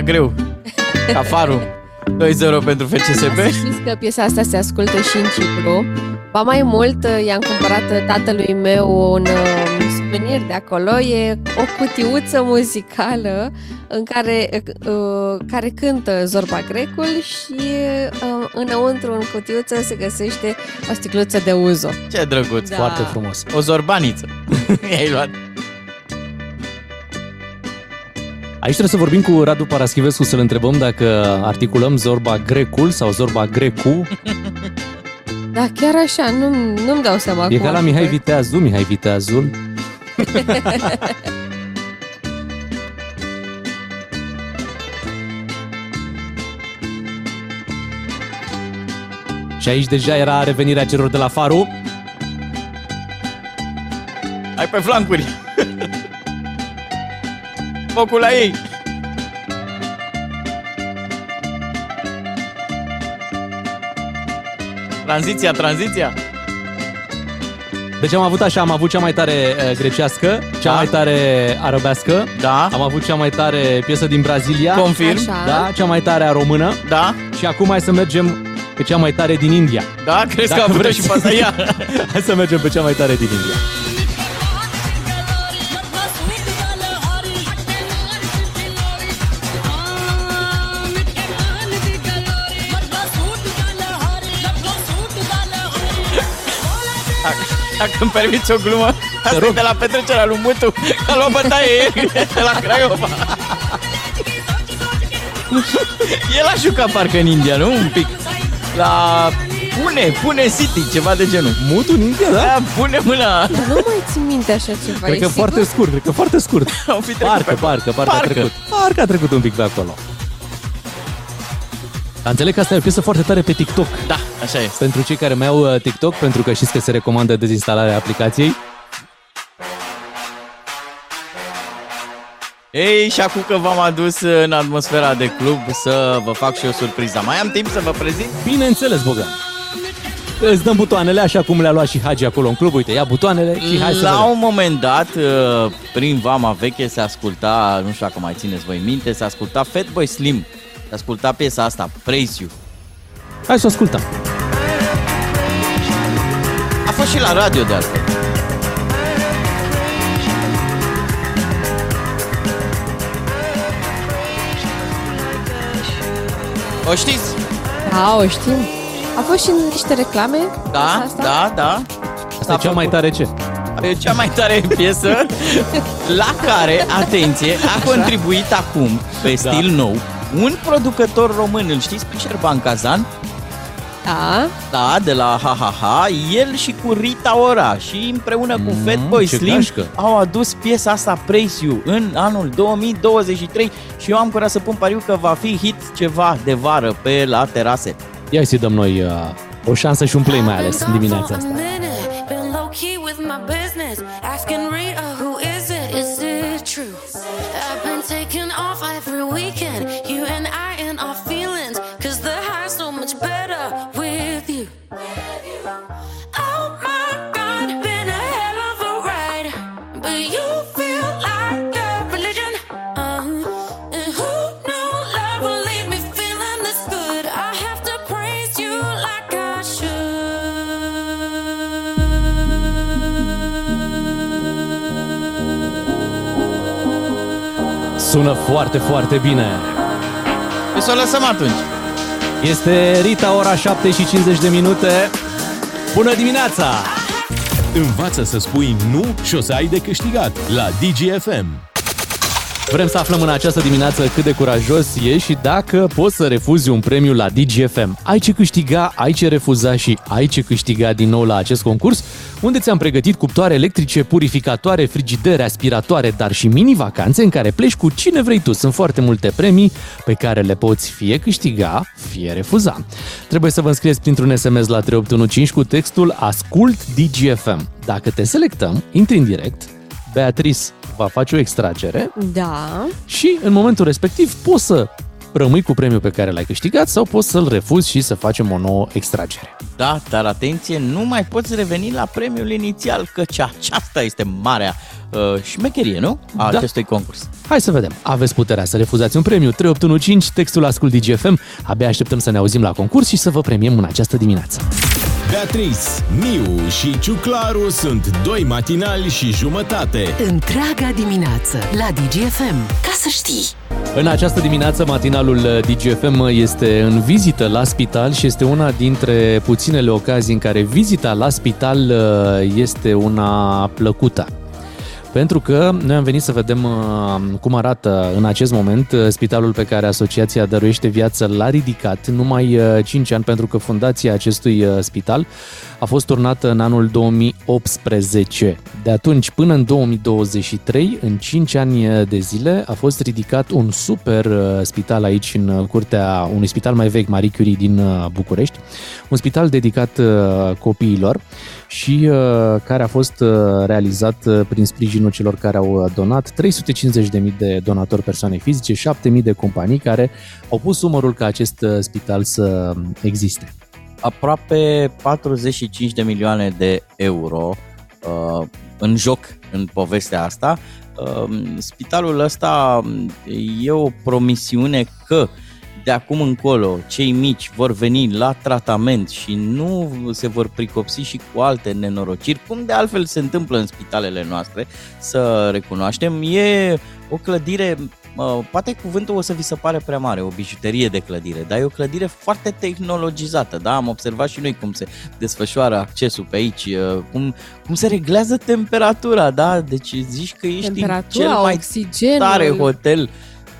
[SPEAKER 3] O ia greu. Cafarul. 2-0 pentru FCSB.
[SPEAKER 2] Să știți că piesa asta se ascultă și în Cipru. Ba mai mult, i-am cumpărat tatălui meu un uh, suvenir de acolo. E o cutiuță muzicală în care, uh, care cântă Zorba Grecul și uh, înăuntru în cutiuță se găsește o sticluță de uzo.
[SPEAKER 3] Ce drăguț.
[SPEAKER 2] Da.
[SPEAKER 1] Foarte frumos.
[SPEAKER 3] O zorbaniță. I-ai luat.
[SPEAKER 1] Aici trebuie să vorbim cu Radu Paraschivescu să-l întrebăm dacă articulăm Zorba Grecul sau Zorba Grecu.
[SPEAKER 2] Da, chiar așa, nu, nu-mi dau seama
[SPEAKER 1] E
[SPEAKER 2] cum
[SPEAKER 1] ca la
[SPEAKER 2] ar
[SPEAKER 1] Mihai
[SPEAKER 2] fi.
[SPEAKER 1] Viteazul, Mihai Viteazul. Și aici deja era revenirea celor de la Faru.
[SPEAKER 3] Hai pe flancuri. Focul la ei. Tranziția, tranziția.
[SPEAKER 1] Deci am avut așa, am avut cea mai tare uh, grecească, cea
[SPEAKER 3] Da.
[SPEAKER 1] mai tare arabească,
[SPEAKER 3] Da.
[SPEAKER 1] am avut cea mai tare piesă din Brazilia,
[SPEAKER 3] Confirm.
[SPEAKER 2] Așa.
[SPEAKER 1] da, cea mai tare a română
[SPEAKER 3] Da.
[SPEAKER 1] și acum hai să mergem pe cea mai tare din India.
[SPEAKER 3] Da, crezi
[SPEAKER 1] Dacă
[SPEAKER 3] că a avut
[SPEAKER 1] vreți.
[SPEAKER 3] și pe asta ea?
[SPEAKER 1] Hai să mergem pe cea mai tare din India.
[SPEAKER 3] Dacă, dacă îmi permiți o glumă, asta
[SPEAKER 1] rog.
[SPEAKER 3] e de la petrecerea lui Mutu, că a luat bătaie de la Craiova. El a jucat parcă în India, nu? Un pic. La Pune, Pune City, ceva de genul.
[SPEAKER 1] Mutul în India, da?
[SPEAKER 3] Da, pune mâna.
[SPEAKER 2] Dar nu mai țin minte așa ceva.
[SPEAKER 1] Cred
[SPEAKER 2] e
[SPEAKER 1] că
[SPEAKER 2] sigur?
[SPEAKER 1] foarte scurt, cred că foarte scurt.
[SPEAKER 3] Au fi trecut
[SPEAKER 1] Parcă,
[SPEAKER 3] pe acolo.
[SPEAKER 1] parcă, parcă, a
[SPEAKER 3] Parcă.
[SPEAKER 1] trecut. Parcă a trecut un pic pe acolo. Dar înțeleg că asta e o piesă foarte tare pe TikTok.
[SPEAKER 3] Da, așa e.
[SPEAKER 1] Pentru cei care mai au uh, TikTok, pentru că știți că se recomandă dezinstalarea aplicației.
[SPEAKER 3] Ei, și acum că v-am adus în atmosfera de club să vă fac și o surpriză. Mai am timp să vă prezint?
[SPEAKER 1] Bineînțeles, Bogdan. Îți dăm butoanele așa cum le-a luat și Hagi acolo în club. Uite, ia butoanele și hai să
[SPEAKER 3] La
[SPEAKER 1] vedem.
[SPEAKER 3] un moment dat, uh, prin Vama Veche se asculta, nu știu dacă mai țineți voi minte, se asculta Fatboy Slim. Se asculta piesa asta, Praise You.
[SPEAKER 1] Hai să o ascultăm.
[SPEAKER 3] A fost și la radio de altfel. O știți?
[SPEAKER 2] Da, o știm. A fost și în niște reclame?
[SPEAKER 3] Da,
[SPEAKER 2] Asta?
[SPEAKER 3] da, da.
[SPEAKER 1] Asta e cea mai tare ce?
[SPEAKER 3] E cea mai tare piesă la care, atenție, a contribuit acum, pe
[SPEAKER 1] Da.
[SPEAKER 3] stil nou, un producător român, îl știți pe Șerban Kazan?
[SPEAKER 2] Da.
[SPEAKER 3] Da, de la Ha Ha Ha, el și cu Rita Ora și împreună cu
[SPEAKER 1] Mm,
[SPEAKER 3] Fatboy
[SPEAKER 1] ce
[SPEAKER 3] Slim
[SPEAKER 1] gașcă.
[SPEAKER 3] au adus piesa asta Praise You în anul 2023 și eu am curat să pun pariu că va fi hit ceva de vară pe la terase.
[SPEAKER 1] Ia să dăm noi uh, o șansă și un play mai ales în dimineața asta.
[SPEAKER 11] Been low key with my business. Asking Rita, who is it? Is it true? I've been taking off every weekend.
[SPEAKER 1] Sună foarte, foarte bine.
[SPEAKER 3] Păi să o lăsăm atunci.
[SPEAKER 1] Este Rita, ora 7 și 50 de minute. Bună dimineața!
[SPEAKER 4] Învață să spui nu și o să ai de câștigat la DGFM.
[SPEAKER 1] Vrem să aflăm în această dimineață cât de curajos e și dacă poți să refuzi un premiu la DGFM. Ai ce câștiga, ai ce refuza și ai ce câștiga din nou la acest concurs, unde ți-am pregătit cuptoare electrice, purificatoare, frigidere, aspiratoare, dar și mini-vacanțe în care pleci cu cine vrei tu. Sunt foarte multe premii pe care le poți fie câștiga, fie refuza. Trebuie să vă înscrieți printr-un SMS la 3815 cu textul Ascult DGFM. Dacă te selectăm, intri în direct, Beatrice va face o extragere
[SPEAKER 2] Da.
[SPEAKER 1] și în momentul respectiv poți să rămâi cu premiul pe care l-ai câștigat sau poți să-l refuzi și să facem o nouă extragere.
[SPEAKER 3] Da, dar atenție, nu mai poți reveni la premiul inițial, căci aceasta este marea uh, șmecherie, nu? A
[SPEAKER 1] Da.
[SPEAKER 3] acestui concurs.
[SPEAKER 1] Hai să vedem. Aveți puterea să refuzați un premiu 3815, textul Ascult DGFM. Abia așteptăm să ne auzim la concurs și să vă premiem în această dimineață.
[SPEAKER 4] Beatrice, Miu și Ciuclaru sunt doi matinali și jumătate.
[SPEAKER 9] Întreaga dimineață la DGFM. Ca să știi!
[SPEAKER 1] În această dimineață, matinalul DGFM este în vizită la spital și este una dintre puținele ocazii în care vizita la spital uh, este una plăcută. Pentru că noi am venit să vedem uh, cum arată în acest moment uh, spitalul pe care Asociația Dăruiește Viață l-a ridicat numai uh, 5 ani pentru că fundația acestui uh, spital a fost turnată în anul 2018. De atunci până în 2023, în 5 ani de zile, a fost ridicat un super uh, spital aici în uh, curtea unui spital mai vechi, Marie Curie din uh, București, un spital dedicat uh, copiilor și uh, care a fost uh, realizat uh, prin sprijinul celor care au uh, donat 350.000 de donatori persoane fizice, 7.000 de companii care au pus umărul ca acest uh, spital să existe.
[SPEAKER 3] Aproape 45 de milioane de euro uh, în joc în povestea asta. Uh, spitalul ăsta e o promisiune că de acum încolo cei mici vor veni la tratament și nu se vor pricopsi și cu alte nenorociri, cum de altfel se întâmplă în spitalele noastre, să recunoaștem. E o clădire, uh, poate cuvântul o să vi se pare prea mare, o bijuterie de clădire, dar e o clădire foarte tehnologizată, da? Am observat și noi cum se desfășoară accesul pe aici, uh, cum, cum se reglează temperatura, da? Deci zici că ești în
[SPEAKER 2] Temperatura,
[SPEAKER 3] cel mai
[SPEAKER 2] oxigenul.
[SPEAKER 3] tare hotel.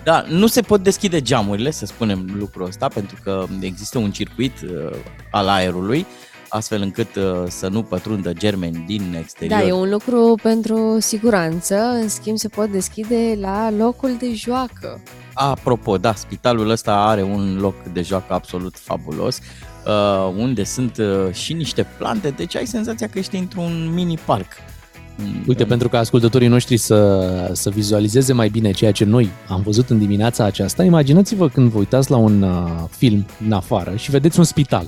[SPEAKER 3] Da, nu se pot deschide geamurile, să spunem lucrul ăsta, pentru că există un circuit uh, al aerului, astfel încât uh, să nu pătrundă germeni din exterior.
[SPEAKER 2] Da, e un lucru pentru siguranță, în schimb se pot deschide la locul de joacă.
[SPEAKER 3] Apropo, da, spitalul ăsta are un loc de joacă absolut fabulos, uh, unde sunt uh, și niște plante, deci ai senzația că ești într-un mini parc.
[SPEAKER 1] Uite, pentru ca ascultătorii noștri să, să vizualizeze mai bine ceea ce noi am văzut în dimineața aceasta, imaginați-vă când vă uitați la un uh, film în afară și vedeți un spital.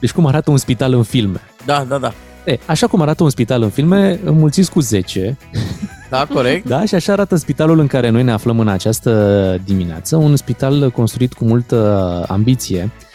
[SPEAKER 1] Deci cum arată un spital în filme.
[SPEAKER 3] Da, da, da.
[SPEAKER 1] E, așa cum arată un spital în filme, înmulțiți cu 10.
[SPEAKER 3] Da, corect.
[SPEAKER 1] Da, și așa arată spitalul în care noi ne aflăm în această dimineață. Un spital construit cu multă ambiție uh,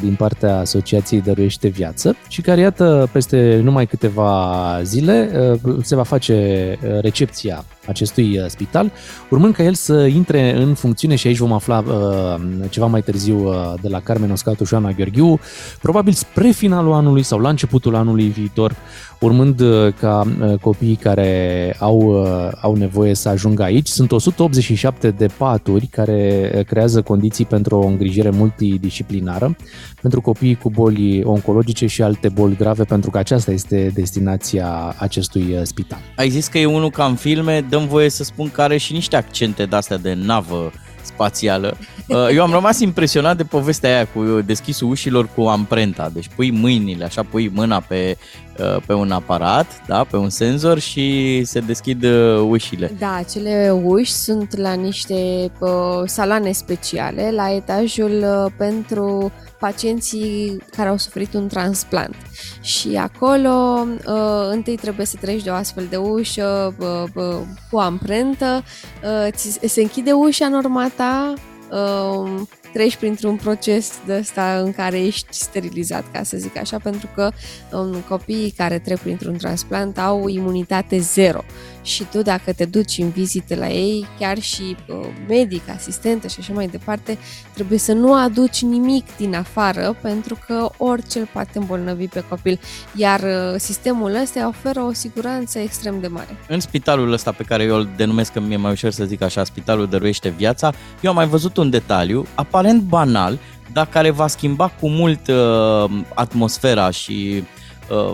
[SPEAKER 1] din partea Asociației Dăruiește Viață și care, iată, peste numai câteva zile uh, se va face uh, recepția acestui uh, spital, urmând ca el să intre în funcțiune și aici vom afla uh, ceva mai târziu uh, de la Carmen Oscatu și Ana Gheorghiu, probabil spre finalul anului sau la începutul anului viitor, urmând uh, ca uh, copiii care au, uh, au nevoie să ajungă aici. Sunt 187 de paturi care uh, creează condiții pentru o îngrijire multidisciplinară pentru copiii cu boli oncologice și alte boli grave, pentru că aceasta este destinația acestui uh, spital.
[SPEAKER 3] Ai zis că e unul ca în filme, dăm voie să spun că are și niște accente de-astea de navă spațială. Uh, Eu am rămas impresionat de povestea aia cu deschisul ușilor cu amprenta. Deci pui mâinile, așa pui mâna pe, uh, pe un aparat, da, pe un senzor și se deschid uh, ușile.
[SPEAKER 2] Da, acele uși sunt la niște uh, saloane speciale, la etajul uh, pentru pacienții care au suferit un transplant. Și acolo uh, întâi trebuie să treci de o astfel de ușă uh, uh, cu amprentă, uh, ți, se închide ușa în urma ta, uh, treci printr-un proces de ăsta în care ești sterilizat, ca să zic așa, pentru că um, copiii care trec printr-un transplant au imunitate zero și tu dacă te duci în vizite la ei, chiar și uh, medic, asistentă și așa mai departe, trebuie să nu aduci nimic din afară pentru că orice îl poate îmbolnăvi pe copil, iar uh, sistemul ăsta oferă o siguranță extrem de mare.
[SPEAKER 3] În spitalul ăsta pe care eu îl denumesc că mi-e mai ușor să zic așa, spitalul dăruiește viața, eu am mai văzut un detaliu, aparent banal, dar care va schimba cu mult uh, atmosfera și uh,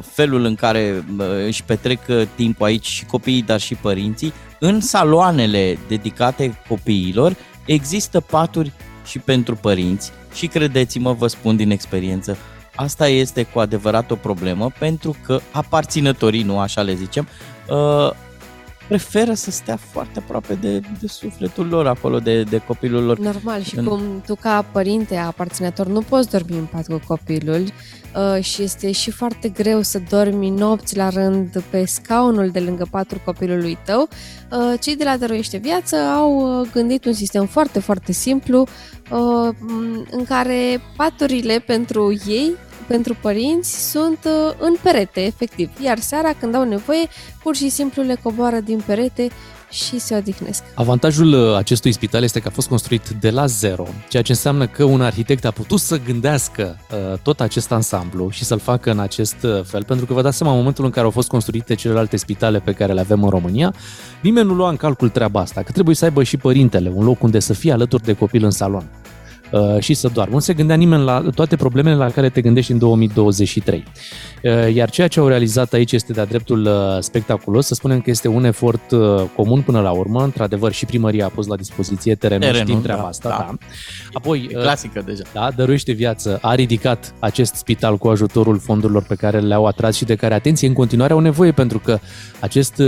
[SPEAKER 3] felul în care uh, își petrec uh, timpul aici și copiii, dar și părinții. În saloanele dedicate copiilor există paturi și pentru părinți și credeți-mă, vă spun din experiență, asta este cu adevărat o problemă pentru că aparținătorii, nu așa le zicem, uh, preferă să stea foarte aproape de, de sufletul lor acolo, de, de copilul lor.
[SPEAKER 2] Normal, și
[SPEAKER 3] În-
[SPEAKER 2] cum tu ca părinte aparținător nu poți dormi în pat cu copilul uh, și este și foarte greu să dormi nopți la rând pe scaunul de lângă patul copilului tău, uh, cei de la Dăruiește Viață au uh, gândit un sistem foarte, foarte simplu uh, m, în care paturile pentru ei pentru părinți sunt uh, în perete, efectiv. Iar seara, când au nevoie, pur și simplu le coboară din perete și se odihnesc.
[SPEAKER 1] Avantajul uh, acestui spital este că a fost construit de la zero, ceea ce înseamnă că un arhitect a putut să gândească uh, tot acest ansamblu și să-l facă în acest uh, fel, pentru că vă dați seama, în momentul în care au fost construite celelalte spitale pe care le avem în România, nimeni nu lua în calcul treaba asta, că trebuie să aibă și părintele un loc unde să fie alături de copil în salon uh, și să doarmă. Nu se gândea nimeni la toate problemele la care te gândești în 2023. Uh, Iar ceea ce au realizat aici este de-a dreptul uh, spectaculos. Să spunem că este un efort uh, comun până la urmă. Într-adevăr, și primăria a pus la dispoziție terenul,
[SPEAKER 3] Terenul,
[SPEAKER 1] știm treaba
[SPEAKER 3] da,
[SPEAKER 1] asta.
[SPEAKER 3] da.
[SPEAKER 1] Da. Apoi,
[SPEAKER 3] E
[SPEAKER 1] uh,
[SPEAKER 3] clasică deja.
[SPEAKER 1] da, Dăruiește Viață a ridicat acest spital cu ajutorul fondurilor pe care le-au atras și de care, atenție, în continuare au nevoie, pentru că acest uh,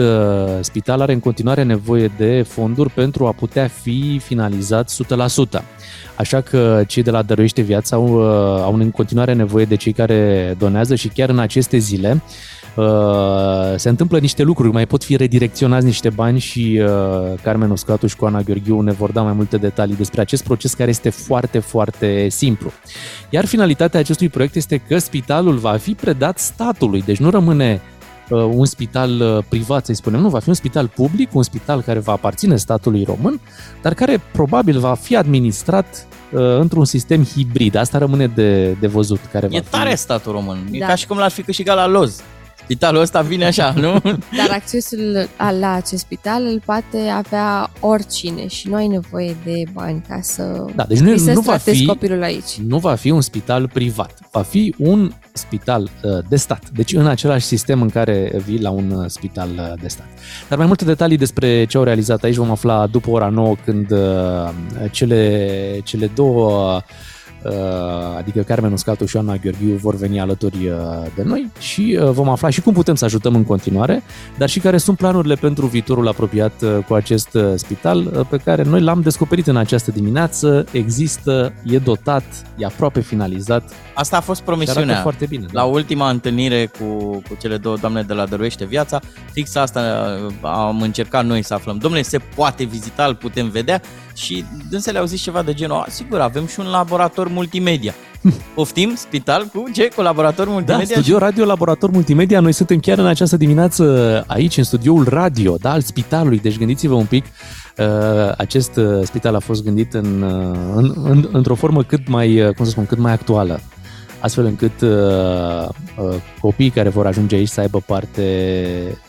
[SPEAKER 1] spital are în continuare nevoie de fonduri pentru a putea fi finalizat 100%. Așa că cei de la Dăruiește Viața au, uh, au în continuare nevoie de cei care donează și chiar în aceste zile uh, se întâmplă niște lucruri, mai pot fi redirecționați niște bani și uh, Carmen Uscatu și cu Ana Gheorghiu ne vor da mai multe detalii despre acest proces care este foarte, foarte simplu. Iar finalitatea acestui proiect este că spitalul va fi predat statului, deci nu rămâne uh, un spital uh, privat, să-i spunem, nu, va fi un spital public, un spital care va aparține statului român, dar care probabil va fi administrat uh, într-un sistem hibrid. Asta rămâne de, de văzut. Care
[SPEAKER 3] E
[SPEAKER 1] va fi.
[SPEAKER 3] tare statul român. E
[SPEAKER 2] Da.
[SPEAKER 3] ca și cum l-ar fi câștigat la Loz. Spitalul ăsta vine așa, nu?
[SPEAKER 2] Dar accesul a- la acest spital îl poate avea oricine și nu ai nevoie de bani ca să
[SPEAKER 1] Da, deci nu,
[SPEAKER 2] îi să
[SPEAKER 1] nu va
[SPEAKER 2] tratezi
[SPEAKER 1] fi
[SPEAKER 2] copilul aici.
[SPEAKER 1] nu va fi un spital privat, va fi un spital uh, de stat. Deci în același sistem în care vii la un uh, spital uh, de stat. Dar mai multe detalii despre ce au realizat aici vom afla după ora 9 când uh, cele, cele două uh, adică Carmen Uscatu și Ana Gheorghiu vor veni alături uh, de noi și uh, vom afla și cum putem să ajutăm în continuare, dar și care sunt planurile pentru viitorul apropiat uh, cu acest uh, spital uh, pe care noi l-am descoperit în această dimineață. Există, e dotat, e aproape finalizat.
[SPEAKER 3] Asta a fost
[SPEAKER 1] Și arată
[SPEAKER 3] promisiunea.
[SPEAKER 1] foarte bine.
[SPEAKER 3] La ultima întâlnire cu, cu cele două doamne de la Dăruiește Viața, fix asta uh, am încercat noi să aflăm. Domnule, se poate vizita, îl putem vedea? Și dânsele au zis ceva de genul, "A, sigur, avem și un laborator multimedia. Poftim, spital cu ce? Cu laborator
[SPEAKER 1] Da,
[SPEAKER 3] multimedia?
[SPEAKER 1] studio radio, laborator multimedia. Noi suntem chiar în această dimineață aici, în studioul radio, da, al spitalului. Deci gândiți-vă un pic, uh, acest uh, spital a fost gândit în, uh, în, în, într-o formă cât mai, uh, cum să spun, cât mai actuală. Astfel încât uh, uh, copiii care vor ajunge aici să aibă parte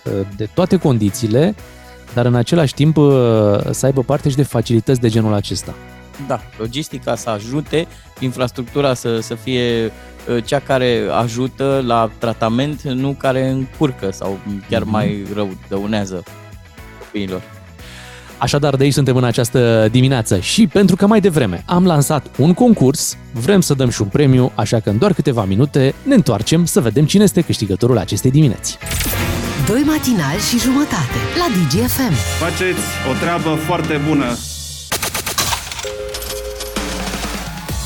[SPEAKER 1] uh, de toate condițiile, dar în același timp uh, să aibă parte și de facilități de genul acesta.
[SPEAKER 3] Da, logistica să ajute, infrastructura să, să fie uh, cea care ajută la tratament, nu care încurcă sau chiar
[SPEAKER 1] Mhm.
[SPEAKER 3] mai rău dăunează copiilor.
[SPEAKER 1] Așadar, de aici suntem în această dimineață și pentru că mai devreme am lansat un concurs, vrem să dăm și un premiu, așa că în doar câteva minute ne întoarcem să vedem cine este câștigătorul acestei dimineți.
[SPEAKER 9] Doi matinali și jumătate la DGFM.
[SPEAKER 12] Faceți o treabă foarte bună.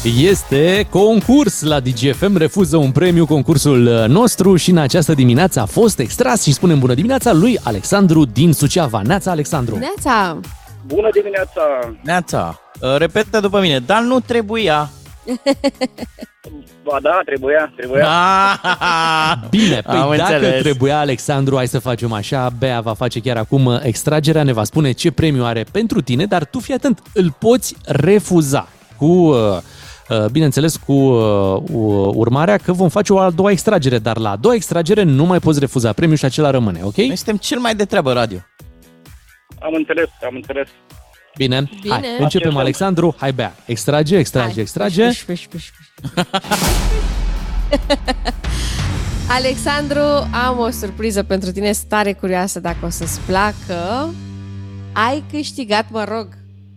[SPEAKER 1] Este concurs la DGFM, refuză un premiu concursul nostru și în această dimineață a fost extras și spunem bună dimineața lui Alexandru din Suceava. Neața, Alexandru!
[SPEAKER 2] Neața!
[SPEAKER 12] Bună dimineața!
[SPEAKER 3] Neața, uh, repetă după mine, dar nu trebuia
[SPEAKER 13] Ba da, trebuia, trebuia.
[SPEAKER 1] Bine, păi
[SPEAKER 3] Am
[SPEAKER 1] dacă
[SPEAKER 3] înțeles.
[SPEAKER 1] trebuia, Alexandru, hai să facem așa, Bea va face chiar acum uh, extragerea, ne va spune ce premiu are pentru tine, dar tu fii atent, îl poți refuza cu, uh, uh, bineînțeles, cu uh, u- urmarea că vom face o a doua extragere, dar la a doua extragere nu mai poți refuza premiul și acela rămâne, ok? Noi
[SPEAKER 3] suntem cel mai de treabă radio.
[SPEAKER 13] Am înțeles, am înțeles.
[SPEAKER 1] Bine,
[SPEAKER 2] Bine.
[SPEAKER 1] hai, începem,
[SPEAKER 13] Facem.
[SPEAKER 1] Alexandru, hai Bea, extrage, extrage,
[SPEAKER 2] Hai,
[SPEAKER 1] extrage.
[SPEAKER 2] puși, puși, puși, puși. Alexandru, am o surpriză pentru tine, sunt tare curioasă dacă o să-ți placă. Ai câștigat, mă rog,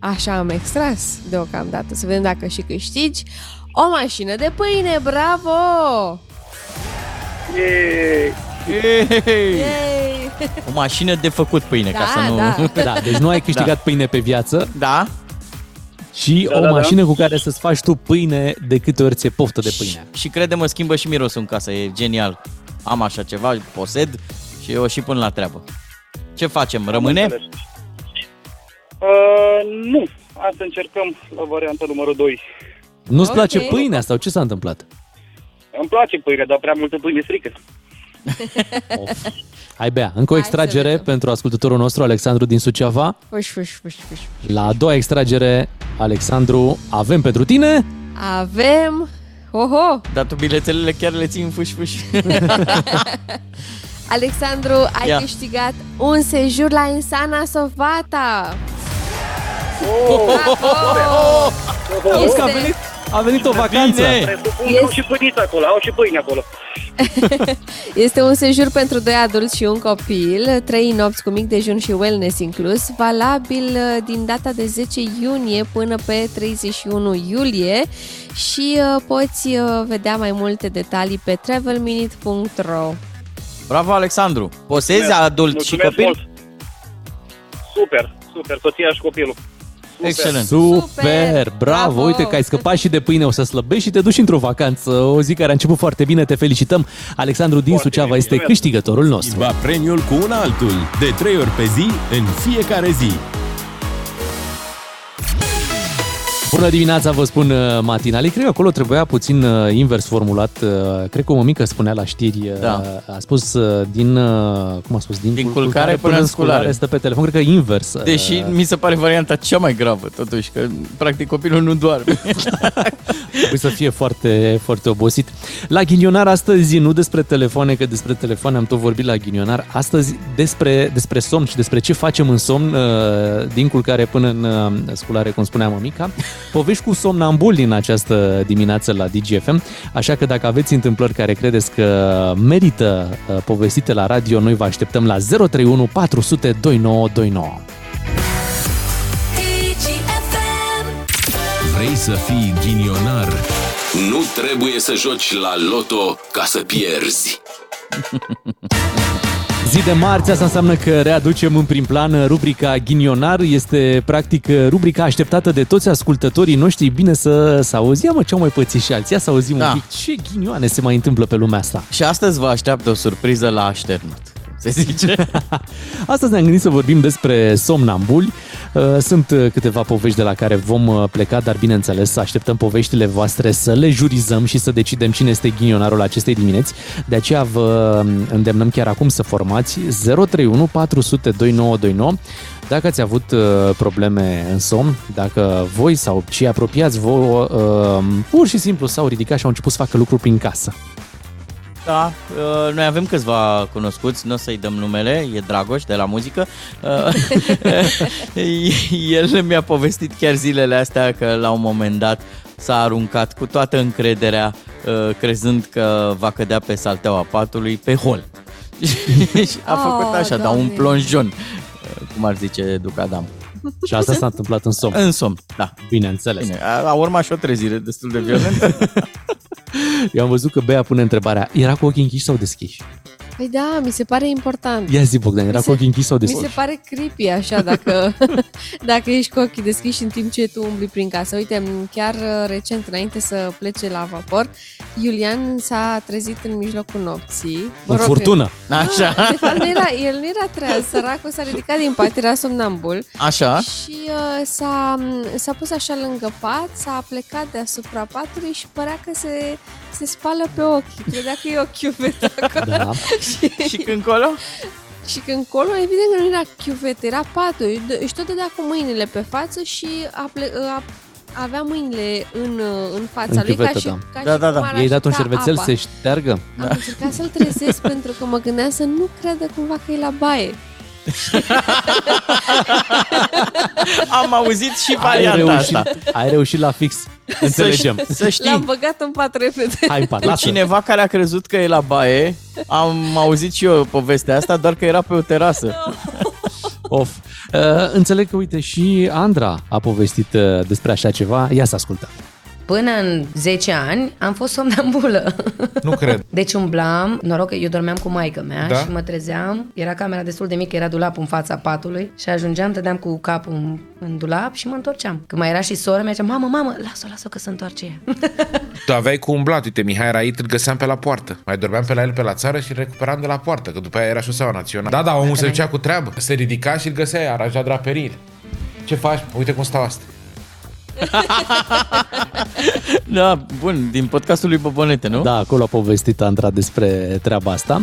[SPEAKER 2] așa am extras deocamdată, să vedem dacă și câștigi, o mașină de pâine, bravo!
[SPEAKER 13] Yay!
[SPEAKER 2] Yay!
[SPEAKER 3] O mașină de făcut pâine, ca
[SPEAKER 2] Da,
[SPEAKER 3] să nu...
[SPEAKER 2] da.
[SPEAKER 1] Da, deci nu ai câștigat pâine pe viață.
[SPEAKER 3] Da.
[SPEAKER 1] Și
[SPEAKER 3] Da,
[SPEAKER 1] o
[SPEAKER 3] da, da.
[SPEAKER 1] mașină cu care să-ți faci tu pâine de câte ori ți-e poftă de pâine.
[SPEAKER 3] Și crede-mă, schimbă și mirosul în casă, e genial. Am așa ceva, posed și eu și pun la treabă. Ce facem? Rămâne?
[SPEAKER 13] înțeles. Uh, nu, hai să încercăm la varianta numărul 2.
[SPEAKER 1] Nu-ți
[SPEAKER 13] Ok.
[SPEAKER 1] place pâinea sau ce s-a întâmplat?
[SPEAKER 13] Îmi place pâine, dar prea multă pâine strică.
[SPEAKER 1] Hai bea, încă o extragere pentru ascultătorul nostru, Alexandru din Suceava.
[SPEAKER 2] Puși, puși, puși, puși.
[SPEAKER 1] La a doua extragere, Alexandru, avem pentru tine...
[SPEAKER 2] Avem... Oho!
[SPEAKER 3] Dar tu bilețelele chiar le ții în fuș-fuș.
[SPEAKER 2] Alexandru, ai
[SPEAKER 3] Ia.
[SPEAKER 2] câștigat un sejur la Insana Sovata!
[SPEAKER 13] Oh,
[SPEAKER 2] Este-
[SPEAKER 1] a venit, a venit o vacanță.
[SPEAKER 13] Presupun că au și pâiniță acolo, au și pâine acolo.
[SPEAKER 2] Este un sejur pentru doi adulți și un copil, trei nopți cu mic dejun și wellness inclus, valabil uh, din data de 10 iunie până pe 31 iulie și uh, poți uh, vedea mai multe detalii pe travelminute.ro
[SPEAKER 3] Bravo, Alexandru! Posezi
[SPEAKER 13] Mulțumesc.
[SPEAKER 3] adult și
[SPEAKER 13] Mulțumesc
[SPEAKER 3] copil?
[SPEAKER 13] mult. Super, super, soția și copilul. Super.
[SPEAKER 3] Excelent.
[SPEAKER 1] Super, bravo, uite că ai scăpat și de pâine, o să slăbești și te duci într-o vacanță, o zi care a început foarte bine, te felicităm. Alexandru din Suceava este câștigătorul nostru.
[SPEAKER 4] Va premiul cu un altul, de 3 ori pe zi, în fiecare zi.
[SPEAKER 1] Bună dimineața, vă spun uh, matinali. Cred că acolo trebuia puțin uh, invers formulat. Uh, Cred că o mămică spunea la știri, uh,
[SPEAKER 3] Da.
[SPEAKER 1] a spus uh, din, uh, cum a spus, din,
[SPEAKER 3] Din culcare până în sculare.
[SPEAKER 1] Stă pe telefon, cred că invers. uh,
[SPEAKER 3] Deși mi se pare varianta cea mai gravă, totuși, că practic copilul nu doarme.
[SPEAKER 1] Trebuie să fie foarte, foarte obosit. La ghinionar astăzi, nu despre telefoane, că despre telefoane am tot vorbit la ghinionar, astăzi despre, despre somn și despre ce facem în somn, uh, din culcare până în uh, sculare, cum spunea mămica. Povești cu somnambuli în această dimineață la DGFM, așa că dacă aveți întâmplări care credeți că merită uh, povestite la radio, noi vă așteptăm la 031 400 2929.
[SPEAKER 4] Vrei să fii ghinionar? Nu trebuie să joci la loto ca să pierzi.
[SPEAKER 1] Zi de marți, asta înseamnă că readucem în prim plan rubrica Ghinionar. Este practic rubrica așteptată de toți ascultătorii noștri. Bine să, să auzi, ia mă, ce au mai pățit și alții. Ia să auzim
[SPEAKER 3] Da.
[SPEAKER 1] un pic ce ghinioane se mai întâmplă pe lumea asta.
[SPEAKER 3] și astăzi vă așteaptă o surpriză la așternut. Se zice?
[SPEAKER 1] Astăzi ne-am gândit să vorbim despre somnambuli. Uh, Sunt uh, câteva povești de la care vom uh, pleca, dar bineînțeles așteptăm poveștile voastre să le jurizăm și să decidem cine este ghinionarul acestei dimineți. De aceea vă um, îndemnăm chiar acum să formați 031 400 2929 dacă ați avut uh, probleme în somn, dacă voi sau cei apropiați vouă uh, pur și simplu s-au ridicat și au început să facă lucruri prin casă.
[SPEAKER 3] Da, uh, noi avem câțiva cunoscuți, nu o să-i dăm numele, e Dragoș de la muzică. Uh, El mi-a povestit chiar zilele astea că la un moment dat s-a aruncat cu toată încrederea, uh, crezând că va cădea pe salteaua patului, pe hol. Și a făcut
[SPEAKER 2] Oh,
[SPEAKER 3] așa, dar un
[SPEAKER 2] Doamne.
[SPEAKER 3] plonjon, uh, cum ar zice Duc Adam.
[SPEAKER 1] Și asta s-a întâmplat în somn.
[SPEAKER 3] În somn, da.
[SPEAKER 1] Bineînțeles.
[SPEAKER 3] Bine, a, a urmat și o trezire destul de violentă.
[SPEAKER 1] Eu am văzut că Bea pune întrebarea, era cu ochii închiși sau deschiși?
[SPEAKER 2] Păi da, mi se pare important.
[SPEAKER 1] Ia zi, Bogdan, era
[SPEAKER 2] Mi
[SPEAKER 1] cu ochii închis sau
[SPEAKER 2] Mi
[SPEAKER 1] deschis?
[SPEAKER 2] se pare creepy așa dacă, dacă ești cu ochii deschiși în timp ce tu umbli prin casă. Uite, chiar uh, recent, înainte să plece la vapor, Iulian s-a trezit în mijlocul nopții.
[SPEAKER 1] În furtună.
[SPEAKER 3] Așa.
[SPEAKER 2] De fapt, nu era, el nu era treaz, săracul s-a ridicat din pat, era somnambul.
[SPEAKER 3] Așa.
[SPEAKER 2] Și uh, s-a, s-a pus așa lângă pat, s-a plecat deasupra patului și părea că se, se spală pe ochi. Credea că e o chiuvetă acolo.
[SPEAKER 1] Da.
[SPEAKER 2] și,
[SPEAKER 3] și când colo?
[SPEAKER 2] Și când colo, evident că nu era chiuvetă, era patul. Și tot dădea cu mâinile pe față și a ple- a, avea mâinile în, în fața
[SPEAKER 1] În
[SPEAKER 2] lui ca
[SPEAKER 1] chiuvetă,
[SPEAKER 2] și,
[SPEAKER 1] da.
[SPEAKER 2] ca
[SPEAKER 3] Da,
[SPEAKER 2] și
[SPEAKER 3] da,
[SPEAKER 2] cum
[SPEAKER 3] da.
[SPEAKER 2] ar
[SPEAKER 1] I-ai dat un
[SPEAKER 2] ajuta
[SPEAKER 1] șervețel
[SPEAKER 2] apa.
[SPEAKER 1] să șteargă?
[SPEAKER 2] Am încercat să-l trezesc pentru că mă gândeam să nu creadă cumva că e la baie.
[SPEAKER 3] Am auzit și
[SPEAKER 1] Ai
[SPEAKER 3] varianta
[SPEAKER 1] reușit,
[SPEAKER 3] asta.
[SPEAKER 1] ai reușit la fix. Înțelegem.
[SPEAKER 3] Să, să știi,
[SPEAKER 2] L-am băgat în pat repede.
[SPEAKER 1] Hai în pat,
[SPEAKER 3] cu
[SPEAKER 1] lasă.
[SPEAKER 3] cineva care a crezut că e la baie, am auzit și eu povestea asta, doar că era pe o terasă.
[SPEAKER 1] Of. Uh, înțeleg că, uite, și Andra a povestit uh, despre așa ceva. Ia să ascultăm.
[SPEAKER 14] Până în 10 ani am fost somnambulă.
[SPEAKER 15] Nu cred.
[SPEAKER 14] Deci umblam, noroc că eu dormeam cu maica mea
[SPEAKER 15] Da?
[SPEAKER 14] și mă trezeam, era camera destul de mică, era dulapul în fața patului și ajungeam, dădeam cu capul în, în dulap și mă întorceam. Când mai era și sora mea, zicea, mamă, mamă, lasă-o, lasă-o că se întoarce ea.
[SPEAKER 15] Tu aveai cu umblat, uite, Mihai Rait îl găseam pe la poartă. Mai dormeam pe la el pe la țară și îl recuperam de la poartă, că după aia era șoseaua națională. Da, da, omul se ducea cu treabă. Se ridica și îl găsea, aranja draperiile. Ce faci? Uite cum stau astea.
[SPEAKER 3] Da, bun, din podcastul lui Bobonete, nu?
[SPEAKER 1] Da, acolo a povestit Andra despre treaba asta.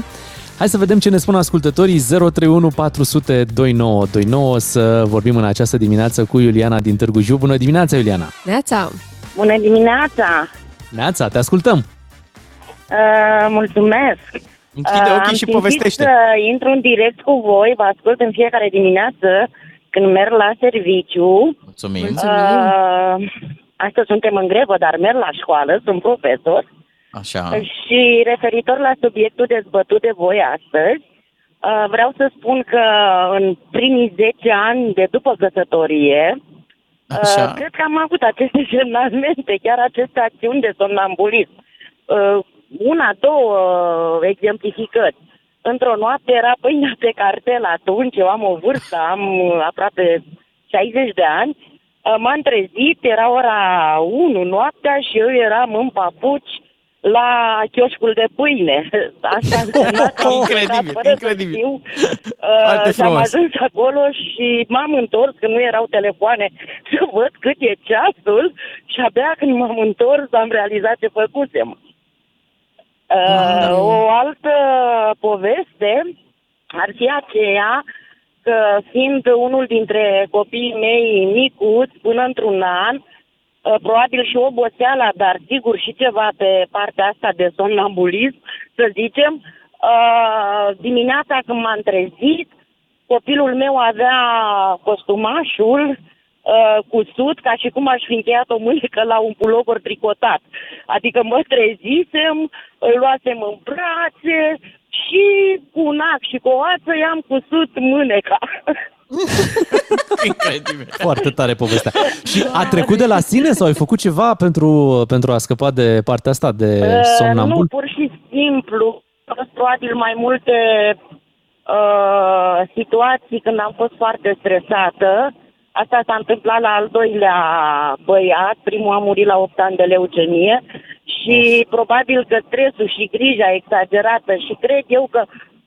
[SPEAKER 1] Hai să vedem ce ne spun ascultătorii 031 400 2929 să vorbim în această dimineață cu Iuliana din Târgu Jiu. Bună dimineața, Iuliana!
[SPEAKER 2] Neața!
[SPEAKER 16] Bună dimineața!
[SPEAKER 1] Neața, te ascultăm!
[SPEAKER 16] Uh, mulțumesc!
[SPEAKER 3] Închide
[SPEAKER 16] Uh,
[SPEAKER 3] ochii
[SPEAKER 16] am
[SPEAKER 3] și
[SPEAKER 16] simțit
[SPEAKER 3] povestește.
[SPEAKER 16] să intru în direct cu voi, vă ascult în fiecare dimineață când merg la serviciu.
[SPEAKER 3] Mulțumim.
[SPEAKER 16] Uh, astăzi suntem în grevă, dar merg la școală, sunt profesor.
[SPEAKER 3] Așa.
[SPEAKER 16] Și referitor la subiectul dezbătut de voi astăzi, uh, vreau să spun că în primii 10 ani de după căsătorie,
[SPEAKER 3] Așa.
[SPEAKER 16] Uh, cred că am avut aceste semnalmente, chiar aceste acțiuni de somnambulism. Uh, una, două uh, exemplificări. Într-o noapte era pâinea pe cartel atunci, eu am o vârstă, am uh, aproape 60 de ani. Uh, M-am trezit, era ora 1 noaptea și eu eram în papuci la chioșcul de pâine. Asta însemna că am
[SPEAKER 3] Incredibil,
[SPEAKER 16] plecat fără să
[SPEAKER 3] incredibil.
[SPEAKER 16] știu.
[SPEAKER 3] Foarte
[SPEAKER 16] Uh, și am
[SPEAKER 3] frumos.
[SPEAKER 16] ajuns acolo și m-am întors, că nu erau telefoane, să văd cât e ceasul și abia când m-am întors am realizat ce făcusem. Uh, o altă poveste ar fi aceea că fiind unul dintre copiii mei micuți până într-un an, uh, probabil și oboseala, dar sigur și ceva pe partea asta de somnambulism, să zicem, uh, dimineața când m-am trezit, copilul meu avea costumașul uh, cusut ca și cum aș fi încheiat o mânecă la un pulover tricotat. Adică mă trezisem, îl luasem în brațe și cu un ac și cu o ață i-am cusut mâneca.
[SPEAKER 3] Incredibil.
[SPEAKER 1] Foarte tare povestea. Și a trecut de la sine sau ai făcut ceva pentru, pentru a scăpa de partea asta de
[SPEAKER 16] Uh, Nu,
[SPEAKER 1] somnambul?
[SPEAKER 16] pur și simplu. Au fost probabil mai multe uh, situații când am fost foarte stresată. Asta s-a întâmplat la al doilea băiat. Primul a murit la 8 ani de leucemie și probabil că stresul și grija exagerată și cred eu că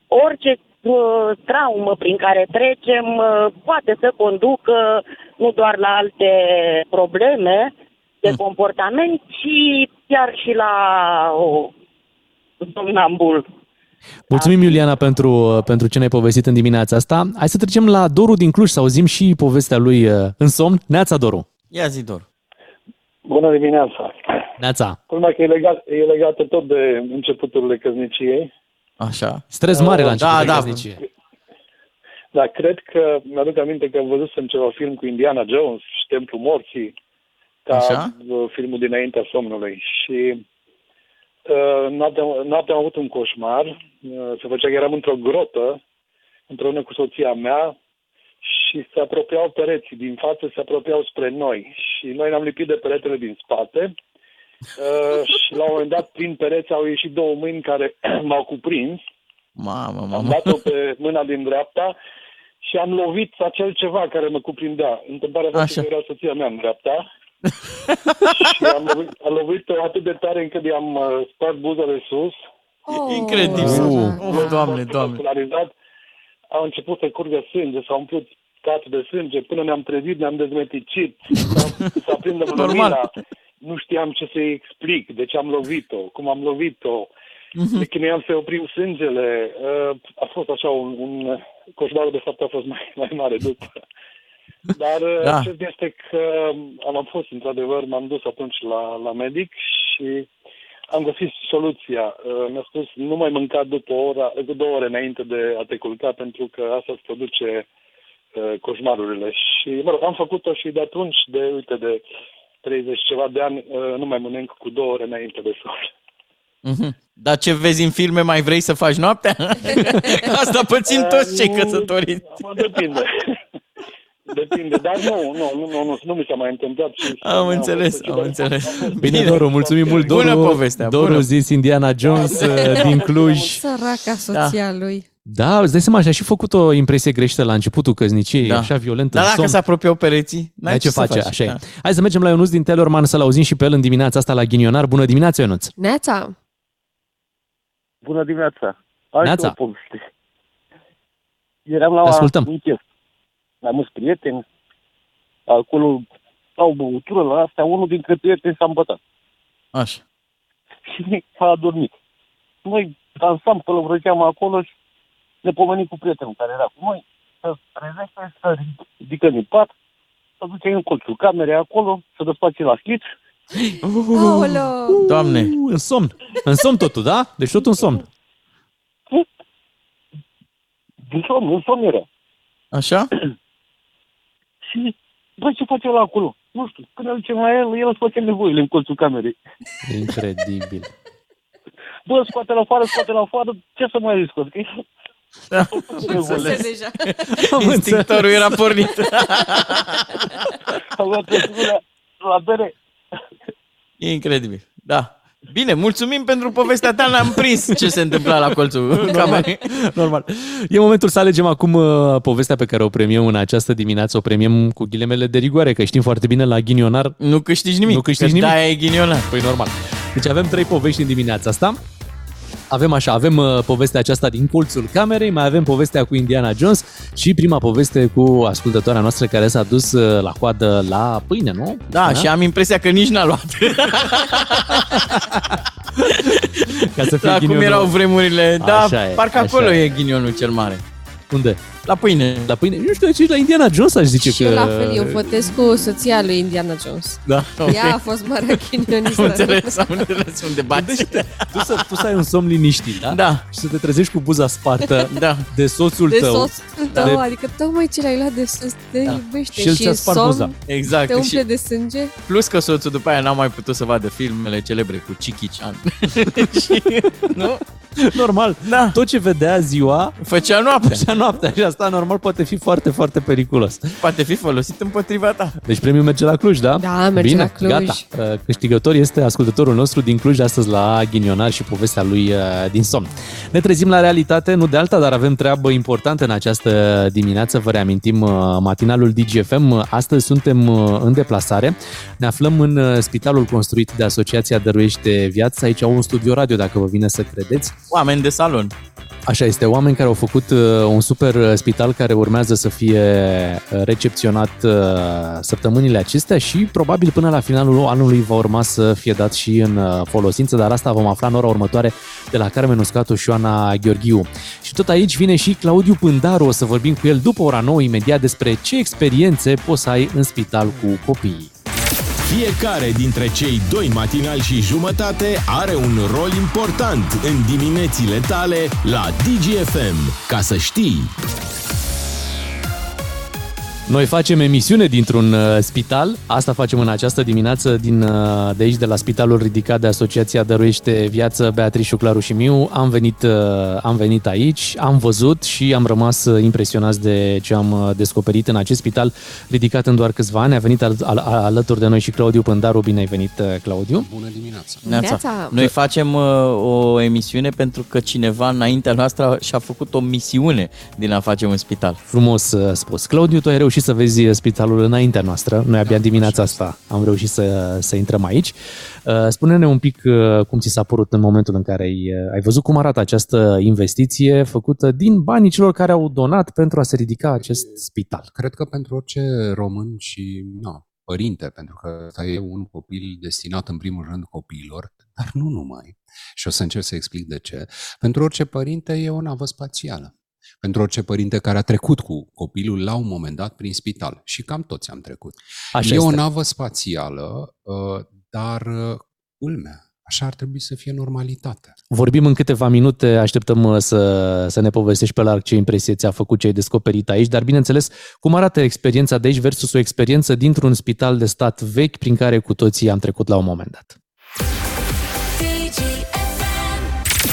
[SPEAKER 16] orice uh, traumă prin care trecem uh, poate să conducă nu doar la alte probleme de comportament, ci chiar și la o somnambul.
[SPEAKER 1] Mulțumim, Iuliana, pentru, pentru ce ne-ai povestit în dimineața asta. Hai să trecem la Doru din Cluj, să auzim și povestea lui uh, în somn. Neața, Doru.
[SPEAKER 3] Ia zi, Dor.
[SPEAKER 17] Bună dimineața!
[SPEAKER 1] Neața.
[SPEAKER 17] Culmea că e, legat, e legată tot de începuturile căsniciei.
[SPEAKER 3] Așa.
[SPEAKER 1] Stres mare la
[SPEAKER 17] Uh,
[SPEAKER 1] început
[SPEAKER 3] da,
[SPEAKER 1] de
[SPEAKER 3] da.
[SPEAKER 1] căsnicie.
[SPEAKER 17] Dar cred că, mi-aduc aminte că văzusem ceva film cu Indiana Jones și Templul Morții, ca
[SPEAKER 3] Așa?
[SPEAKER 17] uh, filmul dinaintea somnului. Și uh, noaptea, noaptea am avut un coșmar, uh, se făcea că eram într-o grotă, împreună cu soția mea, și se apropiau pereții din față, se apropiau spre noi. Și noi ne-am lipit de peretele din spate uh, și la un moment dat prin pereți au ieșit două mâini care m-au cuprins
[SPEAKER 3] Mamă,
[SPEAKER 17] Am
[SPEAKER 3] mamă.
[SPEAKER 17] dat-o pe mâna din dreapta și am lovit acel ceva care mă cuprindea. Întâmplarea voastră că era soția mea în dreapta. și am lovit, am lovit-o atât de tare încât i-am uh, spart buza de sus.
[SPEAKER 2] Oh,
[SPEAKER 3] Incredibil. Oh, doamne, doamne.
[SPEAKER 17] Polarizat, au început să curgă sânge, s-au umplut catul de sânge, până ne-am trezit, ne-am dezmeticit, s-a, s-a prins de
[SPEAKER 3] Normal.
[SPEAKER 17] lumina. Nu știam ce să-i explic, de ce am lovit-o, cum am lovit-o.
[SPEAKER 3] Mhm.
[SPEAKER 17] De când i-am să oprim sângele, uh, a fost așa un, un coșmarul de fapt a fost mai, mai mare după. Dar uh,
[SPEAKER 3] Da.
[SPEAKER 17] cert este că am, am fost într-adevăr, m-am dus atunci la, la medic și am găsit soluția. Uh, Mi-a spus nu mai mânca după o ora, două ore înainte de a te culca pentru că asta îți produce uh, coșmarurile. Și mă rog, am făcut-o și de atunci, de uite, de 30 ceva de ani, uh, nu mai mănânc cu două ore înainte de sol.
[SPEAKER 3] Mhm. Dar ce vezi în filme mai vrei să faci noaptea? Asta pățim toți cei
[SPEAKER 17] nu,
[SPEAKER 3] căsătoriți.
[SPEAKER 17] Mă depinde. Depinde, dar nu, nu, nu, nu, nu, nu mi s-a mai întâmplat. Și
[SPEAKER 3] Am înțeles, am înțeles.
[SPEAKER 1] Bine, Doru, mulțumim mult, Doru.
[SPEAKER 3] Bună povestea,
[SPEAKER 1] Doru
[SPEAKER 3] bună.
[SPEAKER 1] zis Indiana Jones uh, din Cluj.
[SPEAKER 2] Săraca soția lui.
[SPEAKER 1] Da, îți dai seama, și-a și făcut o impresie greșită la începutul căsniciei,
[SPEAKER 3] Da.
[SPEAKER 1] așa violent
[SPEAKER 3] Dar
[SPEAKER 1] în
[SPEAKER 3] dacă
[SPEAKER 1] somn.
[SPEAKER 3] se apropie pereții, n-ai
[SPEAKER 1] Ai ce
[SPEAKER 3] să
[SPEAKER 1] face,
[SPEAKER 3] faci.
[SPEAKER 1] așa e.
[SPEAKER 3] Da.
[SPEAKER 1] Hai să mergem la Ionuț din Telorman să-l auzim și pe el în dimineața asta la Ghinionar. Bună dimineața, Ionuț!
[SPEAKER 2] Neața,
[SPEAKER 18] Bună dimineața! Hai
[SPEAKER 1] Neața.
[SPEAKER 18] să o poveste. Eram la
[SPEAKER 1] Te ascultăm.
[SPEAKER 18] un chef. La mulți prieteni. Acolo au băutură la astea. Unul dintre prieteni s-a îmbătat.
[SPEAKER 3] Așa.
[SPEAKER 18] Și a adormit. Noi dansam, pălăvrăgeam acolo și ne pomenim cu prietenul care era cu noi. Să trezește, să ridică din pat, să duce în colțul camerei acolo, să desface la șliț.
[SPEAKER 2] Aoleo!
[SPEAKER 3] Doamne!
[SPEAKER 1] Uh, în somn. În somn totul, da? Deci tot în somn.
[SPEAKER 18] Din somn, în somn era.
[SPEAKER 3] Așa?
[SPEAKER 18] Și, băi, ce face la acolo? Nu știu, când ne ducem la el, el își face nevoile în colțul camerei.
[SPEAKER 1] Incredibil.
[SPEAKER 18] Bă, scoate-l afară, scoate-l afară, ce să mai risc? Adică
[SPEAKER 3] Da.
[SPEAKER 2] Înțeles deja.
[SPEAKER 3] Instinctorul era pornit.
[SPEAKER 18] Am luat la, la bere.
[SPEAKER 3] E incredibil. Da. Bine, mulțumim pentru povestea ta, n-am prins ce se întâmpla la colțul camerei.
[SPEAKER 1] Normal. E momentul să alegem acum uh, povestea pe care o premiem în această dimineață. O premiem cu ghilemele de rigoare, că știm foarte bine la ghinionar.
[SPEAKER 3] Nu câștigi nimic,
[SPEAKER 1] Nu câștigi
[SPEAKER 3] că
[SPEAKER 1] nimic.
[SPEAKER 3] de-aia e ghinionar.
[SPEAKER 1] Păi normal. Deci avem trei povești în dimineața asta. Avem așa, avem uh, povestea aceasta din colțul camerei, mai avem povestea cu Indiana Jones și prima poveste cu ascultătoarea noastră care s-a dus uh, la coadă la pâine, nu?
[SPEAKER 3] Da, și am impresia că nici n-a luat.
[SPEAKER 1] Ca să fie
[SPEAKER 3] Da, cum
[SPEAKER 1] ghinionul.
[SPEAKER 3] erau vremurile. Da,
[SPEAKER 1] Așa e,
[SPEAKER 3] parcă
[SPEAKER 1] așa
[SPEAKER 3] acolo
[SPEAKER 1] e.
[SPEAKER 3] e ghinionul cel mare.
[SPEAKER 1] Unde?
[SPEAKER 3] La pâine.
[SPEAKER 1] La pâine? Nu știu, ce la Indiana Jones aș zice
[SPEAKER 2] și
[SPEAKER 1] că...
[SPEAKER 2] eu la fel, eu votez cu soția lui Indiana Jones.
[SPEAKER 1] Da,
[SPEAKER 2] Ea a fost marea chinionistă.
[SPEAKER 3] Am înțeles, am înțeles unde bați.
[SPEAKER 1] Tu să, tu să ai un somn liniștit, da?
[SPEAKER 3] Da.
[SPEAKER 1] Și să te trezești cu buza spartă
[SPEAKER 3] da.
[SPEAKER 1] de soțul
[SPEAKER 2] De
[SPEAKER 1] tău.
[SPEAKER 2] soțul tău,
[SPEAKER 1] De-
[SPEAKER 2] adică tocmai ce l-ai luat de sus te iubește
[SPEAKER 1] Și el
[SPEAKER 2] și
[SPEAKER 1] ți-a
[SPEAKER 2] în
[SPEAKER 1] spart
[SPEAKER 2] somn
[SPEAKER 1] buza.
[SPEAKER 3] Exact.
[SPEAKER 2] te umple
[SPEAKER 3] Și
[SPEAKER 2] de sânge.
[SPEAKER 3] plus că soțul după aia n-a mai putut să vadă filmele celebre cu Chichi Chan. și, nu?
[SPEAKER 1] Normal.
[SPEAKER 3] Da.
[SPEAKER 1] Tot ce vedea ziua
[SPEAKER 3] Făcea noaptea.
[SPEAKER 1] Făcea noaptea și asta normal poate fi foarte, foarte periculos.
[SPEAKER 3] Poate fi folosit împotriva ta.
[SPEAKER 1] Deci premiul merge la Cluj, da?
[SPEAKER 2] Da, merge
[SPEAKER 1] Bine,
[SPEAKER 2] la Cluj.
[SPEAKER 1] gata. Uh, Câștigător este ascultătorul nostru din Cluj astăzi la Ghinionar și povestea lui uh, din somn. Ne trezim la realitate, nu de alta, dar avem treabă importantă în această dimineață. Vă reamintim uh, matinalul DGFM. Astăzi suntem uh, în deplasare. Ne aflăm în uh, spitalul construit de Asociația Dăruiește Viață. Aici au un studio radio, dacă vă vine să credeți.
[SPEAKER 3] Oameni de salon.
[SPEAKER 1] Așa este, oameni care au făcut uh, un super uh, spital care urmează să fie uh, recepționat uh, săptămânile acestea și probabil până la finalul anului va urma să fie dat și în uh, folosință, dar asta vom afla în ora următoare de la Carmen Uscatu și Ioana Gheorghiu. Și tot aici vine și Claudiu Pândaru, o să vorbim cu el după ora 9 imediat despre ce experiențe poți să ai în spital cu copiii.
[SPEAKER 4] Fiecare dintre cei doi matinali și jumătate are un rol important în diminețile tale la DGFM. Ca să știi!
[SPEAKER 1] Noi facem emisiune dintr-un uh, spital, asta facem în această dimineață din, uh, de aici, de la Spitalul Ridicat de Asociația Dăruiește Viață Beatrice Claru și Miu. Am venit, uh, am venit aici, am văzut și am rămas uh, impresionați de ce am uh, descoperit în acest spital ridicat în doar câțiva ani. A venit al, al, alături de noi și Claudiu Pândaru. Bine ai venit, uh, Claudiu.
[SPEAKER 19] Bună dimineața!
[SPEAKER 3] Neața. Noi facem uh, o emisiune pentru că cineva înaintea noastră și-a făcut o misiune din a face un spital.
[SPEAKER 1] Frumos uh, spus. Claudiu, tu ai reușit să vezi uh, spitalul înaintea noastră. Noi abia dimineața asta am reușit să, să intrăm aici. Uh, Spune-ne un pic uh, cum ți s-a părut în momentul în care ai, uh, ai văzut cum arată această investiție făcută din banii celor care au donat pentru a se ridica acest spital.
[SPEAKER 19] Cred că pentru orice român și na, părinte, pentru că ăsta e un copil destinat în primul rând copiilor, dar nu numai. Și o să încerc să explic de ce. Pentru orice părinte e o navă spațială. Pentru orice părinte care a trecut cu copilul la un moment dat prin spital. Și cam toți am trecut.
[SPEAKER 1] Așa
[SPEAKER 19] e o
[SPEAKER 1] este.
[SPEAKER 19] navă spațială, uh, dar uh, culmea, așa ar trebui să fie normalitatea.
[SPEAKER 1] Vorbim în câteva minute, așteptăm uh, să, să ne povestești pe larg ce impresie ți-a făcut, ce ai descoperit aici, dar bineînțeles, cum arată experiența de aici versus o experiență dintr-un spital de stat vechi prin care cu toții am trecut la un moment dat.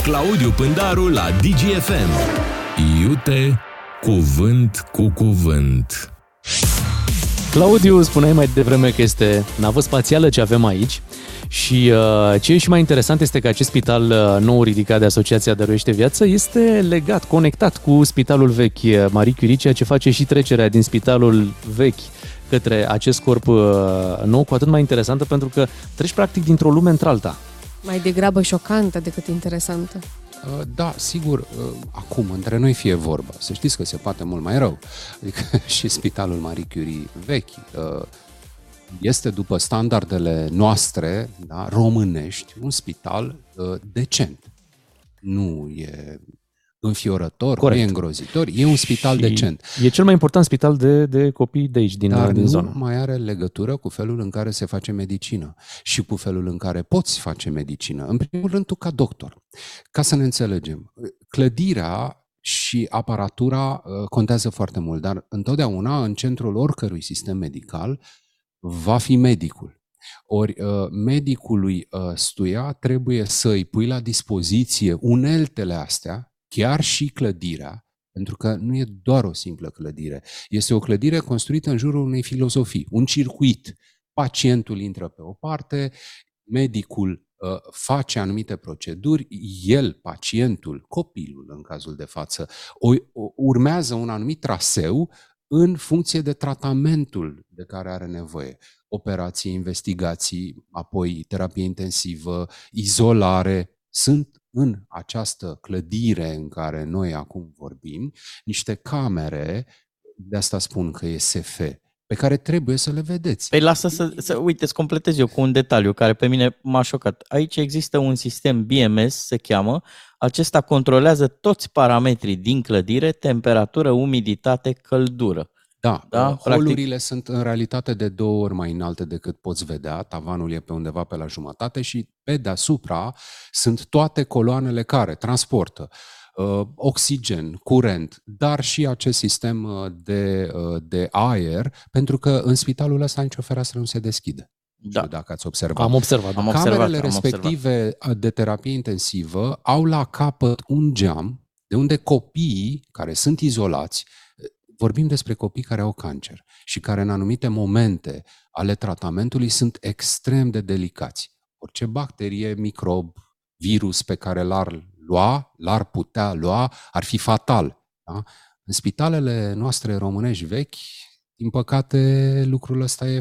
[SPEAKER 4] Claudiu Pândaru la DGFM. Iute cuvânt cu cuvânt.
[SPEAKER 1] Claudiu, spuneai mai devreme că este navă spațială ce avem aici și uh, ce e și mai interesant este că acest spital uh, nou ridicat de Asociația Dăruiește Viață este legat, conectat cu spitalul vechi uh, Marie Curie, ceea ce face și trecerea din spitalul vechi către acest corp uh, nou, cu atât mai interesantă pentru că treci practic dintr-o lume într-alta.
[SPEAKER 2] Mai degrabă șocantă decât interesantă.
[SPEAKER 19] Uh, Da, sigur, uh, acum, între noi fie vorba. Să știți că se poate mult mai rău. Adică și spitalul Marie Curie vechi uh, este, după standardele noastre, da, românești, un spital uh, decent. Nu e înfiorător,
[SPEAKER 1] Corect.
[SPEAKER 19] nu e îngrozitor, e un spital
[SPEAKER 1] Și
[SPEAKER 19] decent.
[SPEAKER 1] E cel mai important spital de, de copii de aici, din,
[SPEAKER 19] Dar
[SPEAKER 1] din
[SPEAKER 19] nu
[SPEAKER 1] zonă.
[SPEAKER 19] mai are legătură cu felul în care se face medicină și cu felul în care poți face medicină. În primul rând, tu ca doctor. Ca să ne înțelegem, clădirea și aparatura uh, contează foarte mult, dar întotdeauna în centrul oricărui sistem medical va fi medicul. Ori uh, medicului uh, stuia trebuie să îi pui la dispoziție uneltele astea, chiar și clădirea, pentru că nu e doar o simplă clădire. Este o clădire construită în jurul unei filozofii, un circuit. Pacientul intră pe o parte, medicul uh, face anumite proceduri, el, pacientul, copilul în cazul de față, o, o, urmează un anumit traseu în funcție de tratamentul de care are nevoie. Operații, investigații, apoi terapie intensivă, izolare, sunt în această clădire în care noi acum vorbim niște camere, de asta spun că e SF, pe care trebuie să le vedeți.
[SPEAKER 3] Păi lasă să, să uite, să completez eu cu un detaliu care pe mine m-a șocat. Aici există un sistem BMS, se cheamă. Acesta controlează toți parametrii din clădire, temperatură, umiditate, căldură.
[SPEAKER 19] Da,
[SPEAKER 3] Da,
[SPEAKER 19] da
[SPEAKER 3] practic.
[SPEAKER 19] holurile sunt în realitate de două ori mai înalte decât poți vedea, tavanul e pe undeva pe la jumătate și pe deasupra sunt toate coloanele care transportă uh, oxigen, curent, dar și acest sistem uh, de, uh, de aer, pentru că în spitalul ăsta nicio fereastră nu se deschide.
[SPEAKER 3] Da.
[SPEAKER 19] Nu știu dacă ați observat.
[SPEAKER 1] Am observat.
[SPEAKER 3] Am
[SPEAKER 19] Camerele
[SPEAKER 3] observat, am
[SPEAKER 19] respective de terapie intensivă au la capăt un geam de unde copiii care sunt izolați, vorbim despre copii care au cancer și care în anumite momente ale tratamentului sunt extrem de delicați. Orice bacterie, microb, virus pe care l-ar lua, l-ar putea lua, ar fi fatal. Da? În spitalele noastre românești vechi, din păcate, lucrul ăsta e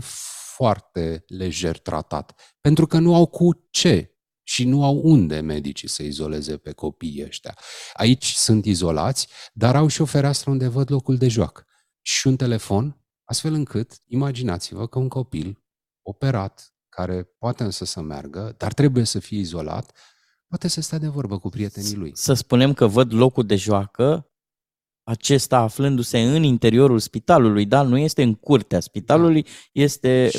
[SPEAKER 19] foarte lejer tratat. Pentru că nu au cu ce și nu au unde medicii să izoleze pe copiii ăștia. Aici sunt izolați, dar au și o fereastră unde văd locul de joacă și un telefon, astfel încât, imaginați-vă că un copil operat, care poate însă să meargă, dar trebuie să fie izolat, poate să stea de vorbă cu prietenii lui.
[SPEAKER 3] Să spunem că văd locul de joacă, acesta aflându-se în interiorul spitalului, da? Nu este în curtea spitalului, este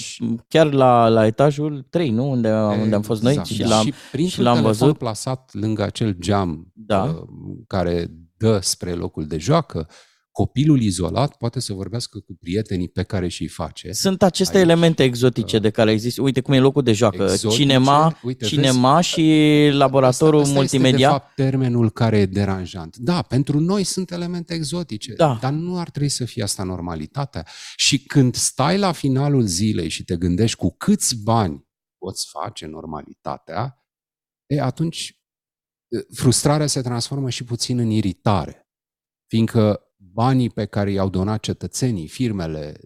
[SPEAKER 3] chiar la, la etajul 3, nu? Unde, unde am fost noi
[SPEAKER 19] Exact.
[SPEAKER 3] și l-am,
[SPEAKER 19] și printr-un
[SPEAKER 3] și l-am
[SPEAKER 19] telefon
[SPEAKER 3] văzut.
[SPEAKER 19] plasat lângă acel geam
[SPEAKER 3] Da.
[SPEAKER 19] uh, care dă spre locul de joacă, Copilul izolat poate să vorbească cu prietenii pe care și-i face.
[SPEAKER 3] Sunt aceste Aici, elemente exotice de care există. Uite cum e locul de joacă.
[SPEAKER 19] Exotice,
[SPEAKER 3] cinema,
[SPEAKER 19] uite,
[SPEAKER 3] cinema
[SPEAKER 19] vezi,
[SPEAKER 3] și laboratorul
[SPEAKER 19] asta, asta
[SPEAKER 3] multimedia.
[SPEAKER 19] Este, de fapt, termenul care e deranjant. Da, pentru noi sunt elemente exotice,
[SPEAKER 3] Da.
[SPEAKER 19] dar nu ar trebui să fie asta normalitatea. Și când stai la finalul zilei și te gândești cu câți bani poți face normalitatea, e, atunci e, frustrarea se transformă și puțin în iritare. Fiindcă banii pe care i-au donat cetățenii, firmele,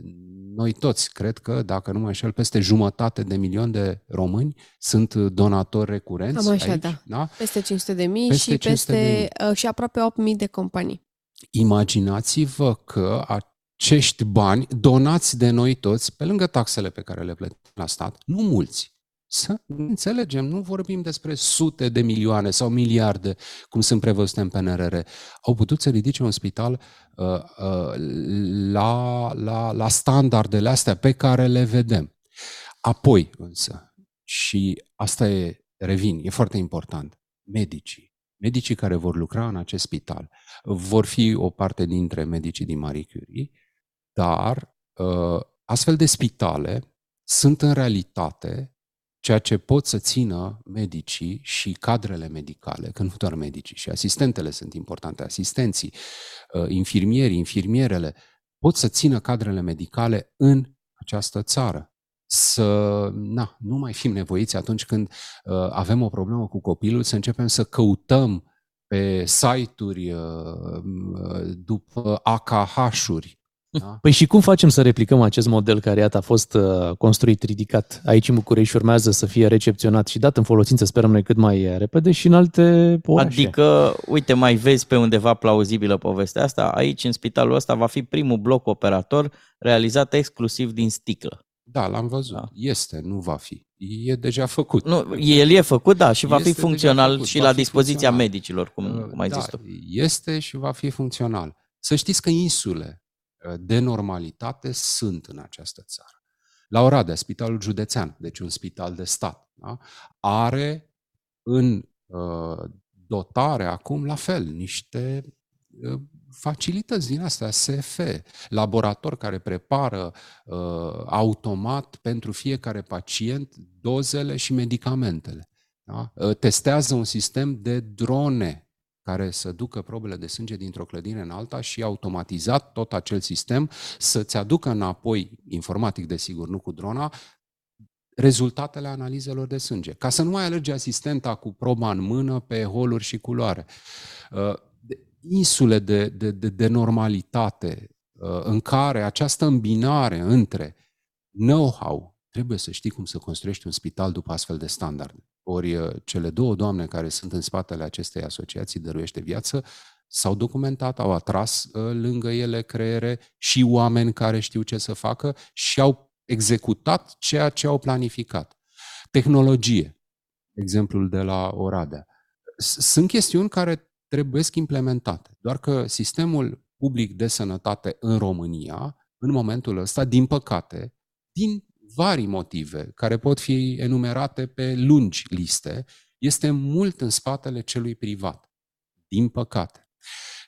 [SPEAKER 19] noi toți, cred că, dacă nu mă înșel, peste jumătate de milion de români sunt donatori recurenți
[SPEAKER 2] Cam așa,
[SPEAKER 19] aici,
[SPEAKER 2] da.
[SPEAKER 19] da?
[SPEAKER 2] Peste 500 de mii
[SPEAKER 19] Peste
[SPEAKER 2] și
[SPEAKER 19] 500 de
[SPEAKER 2] peste uh, și aproape 8 mii de companii.
[SPEAKER 19] Imaginați-vă că acești bani donați de noi toți, pe lângă taxele pe care le plătim la stat, nu mulți, să ne înțelegem, nu vorbim despre sute de milioane sau miliarde, cum sunt prevăzute în PNRR, au putut să ridice un spital uh, uh, la, la, la standardele astea pe care le vedem. Apoi, însă, și asta e, revin, e foarte important, medicii. Medicii care vor lucra în acest spital vor fi o parte dintre medicii din Marie Curie, dar uh, astfel de spitale sunt în realitate ceea ce pot să țină medicii și cadrele medicale, că nu doar medicii, și asistentele sunt importante, asistenții, uh, infirmierii, infirmierele, pot să țină cadrele medicale în această țară. Să na, nu mai fim nevoiți atunci când uh, avem o problemă cu copilul, să începem să căutăm pe site-uri uh, uh, după AKH-uri. Da?
[SPEAKER 1] Păi și cum facem să replicăm acest model care, iată, a fost uh, construit, ridicat aici în București și urmează să fie recepționat și dat în folosință, sperăm noi, cât mai uh, repede și în alte orașe?
[SPEAKER 3] Adică, uite, mai vezi pe undeva plauzibilă povestea asta? Aici, în spitalul ăsta, va fi primul bloc operator realizat exclusiv din sticlă.
[SPEAKER 19] Da, l-am văzut. Da. Este, nu va fi. E deja făcut.
[SPEAKER 3] Nu, el e făcut, da, și va
[SPEAKER 19] Este
[SPEAKER 3] fi
[SPEAKER 19] deja
[SPEAKER 3] funcțional
[SPEAKER 19] făcut,
[SPEAKER 3] și
[SPEAKER 19] va
[SPEAKER 3] la
[SPEAKER 19] fi
[SPEAKER 3] dispoziția
[SPEAKER 19] funcțional.
[SPEAKER 3] medicilor, cum, cum ai
[SPEAKER 19] da,
[SPEAKER 3] zis tu.
[SPEAKER 19] Este și va fi funcțional. Să știți că insule uh, de normalitate sunt în această țară. La Oradea, Spitalul Județean, deci un spital de stat, da? are în uh, dotare acum la fel niște uh, facilități din astea, SF, laborator care prepară uh, automat pentru fiecare pacient dozele și medicamentele. Da? Uh, Testează un sistem de drone care să ducă probele de sânge dintr-o clădire în alta și automatizat tot acel sistem să-ți aducă înapoi, informatic desigur, nu cu drona, rezultatele analizelor de sânge. Ca să nu mai alerge asistenta cu proba în mână pe holuri și culoare. Uh, de- Insule de, de, de, de normalitate uh, în care această îmbinare între know-how, trebuie să știi cum să construiești un spital după astfel de standarde. Ori uh, cele două doamne care sunt în spatele acestei asociații Dăruiește Viață s-au documentat, au atras uh, lângă ele creiere și oameni care știu ce să facă și au executat ceea ce au planificat. Tehnologie, exemplul de la Oradea. S- Sunt chestiuni care trebuie implementate. Doar că sistemul public de sănătate în România, în momentul ăsta, din păcate, din vari motive care pot fi enumerate pe lungi liste, este mult în spatele celui privat. Din păcate.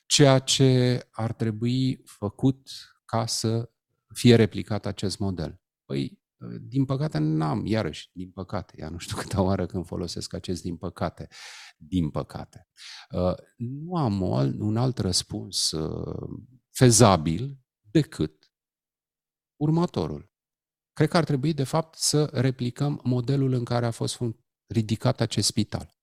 [SPEAKER 19] Ceea ce ar trebui făcut ca să fie replicat acest model. Păi, din păcate n-am, iarăși, din păcate, ea nu știu câte oară când folosesc acest din păcate, din păcate. Uh, Nu am o al- un alt răspuns uh, fezabil decât următorul. Cred că ar trebui, de fapt, să replicăm modelul în care a fost fun- ridicat acest spital.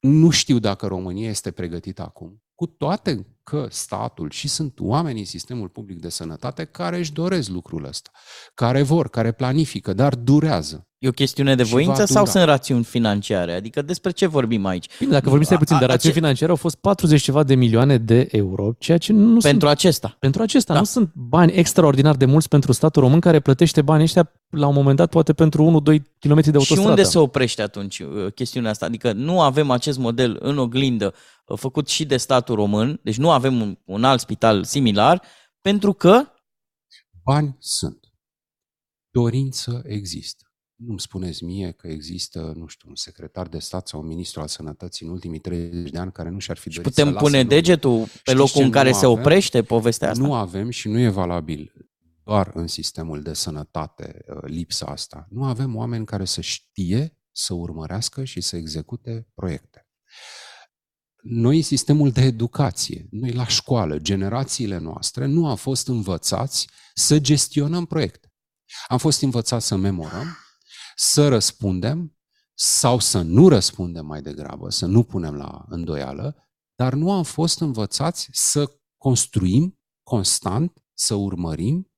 [SPEAKER 19] Nu știu dacă România este pregătită acum, cu toate că statul și sunt oameni în sistemul public de sănătate care își doresc lucrul ăsta, care vor, care planifică, dar durează.
[SPEAKER 3] E o chestiune de
[SPEAKER 19] Și
[SPEAKER 3] voință
[SPEAKER 19] va
[SPEAKER 3] sau
[SPEAKER 19] dura.
[SPEAKER 3] sunt rațiuni financiare? Adică despre ce vorbim aici?
[SPEAKER 1] Bine, dacă vorbim stai puțin de rațiuni financiare, au fost 40 ceva de milioane de euro, ceea ce nu
[SPEAKER 3] Pentru
[SPEAKER 1] sunt,
[SPEAKER 3] acesta.
[SPEAKER 1] Pentru acesta. Da. Nu sunt bani extraordinar de mulți pentru statul român care plătește banii ăștia la un moment dat poate pentru 1-2 km de
[SPEAKER 3] Și
[SPEAKER 1] autostradă.
[SPEAKER 3] unde se oprește atunci uh, chestiunea asta? Adică nu avem acest model în oglindă uh, făcut și de statul român, deci nu avem un, un alt spital similar, pentru că
[SPEAKER 19] Bani sunt. Dorință există. Nu-mi spuneți mie că există, nu știu, un secretar de stat sau un ministru al sănătății în ultimii 30 de ani care nu și-ar fi dorit
[SPEAKER 3] putem
[SPEAKER 19] să lase
[SPEAKER 3] pune
[SPEAKER 19] în urmă.
[SPEAKER 3] degetul pe
[SPEAKER 19] Știți
[SPEAKER 3] locul
[SPEAKER 19] ce
[SPEAKER 3] în care
[SPEAKER 19] nu
[SPEAKER 3] se
[SPEAKER 19] avem?
[SPEAKER 3] oprește povestea asta?
[SPEAKER 19] Nu avem și nu e valabil doar în sistemul de sănătate uh, lipsa asta. Nu avem oameni care să știe, să urmărească și să execute proiecte. Noi, în sistemul de educație, noi la școală, generațiile noastre, nu am fost învățați să gestionăm proiecte. Am fost învățați să memorăm, să răspundem sau să nu răspundem mai degrabă, să nu punem la îndoială, dar nu am fost învățați să construim constant, să urmărim,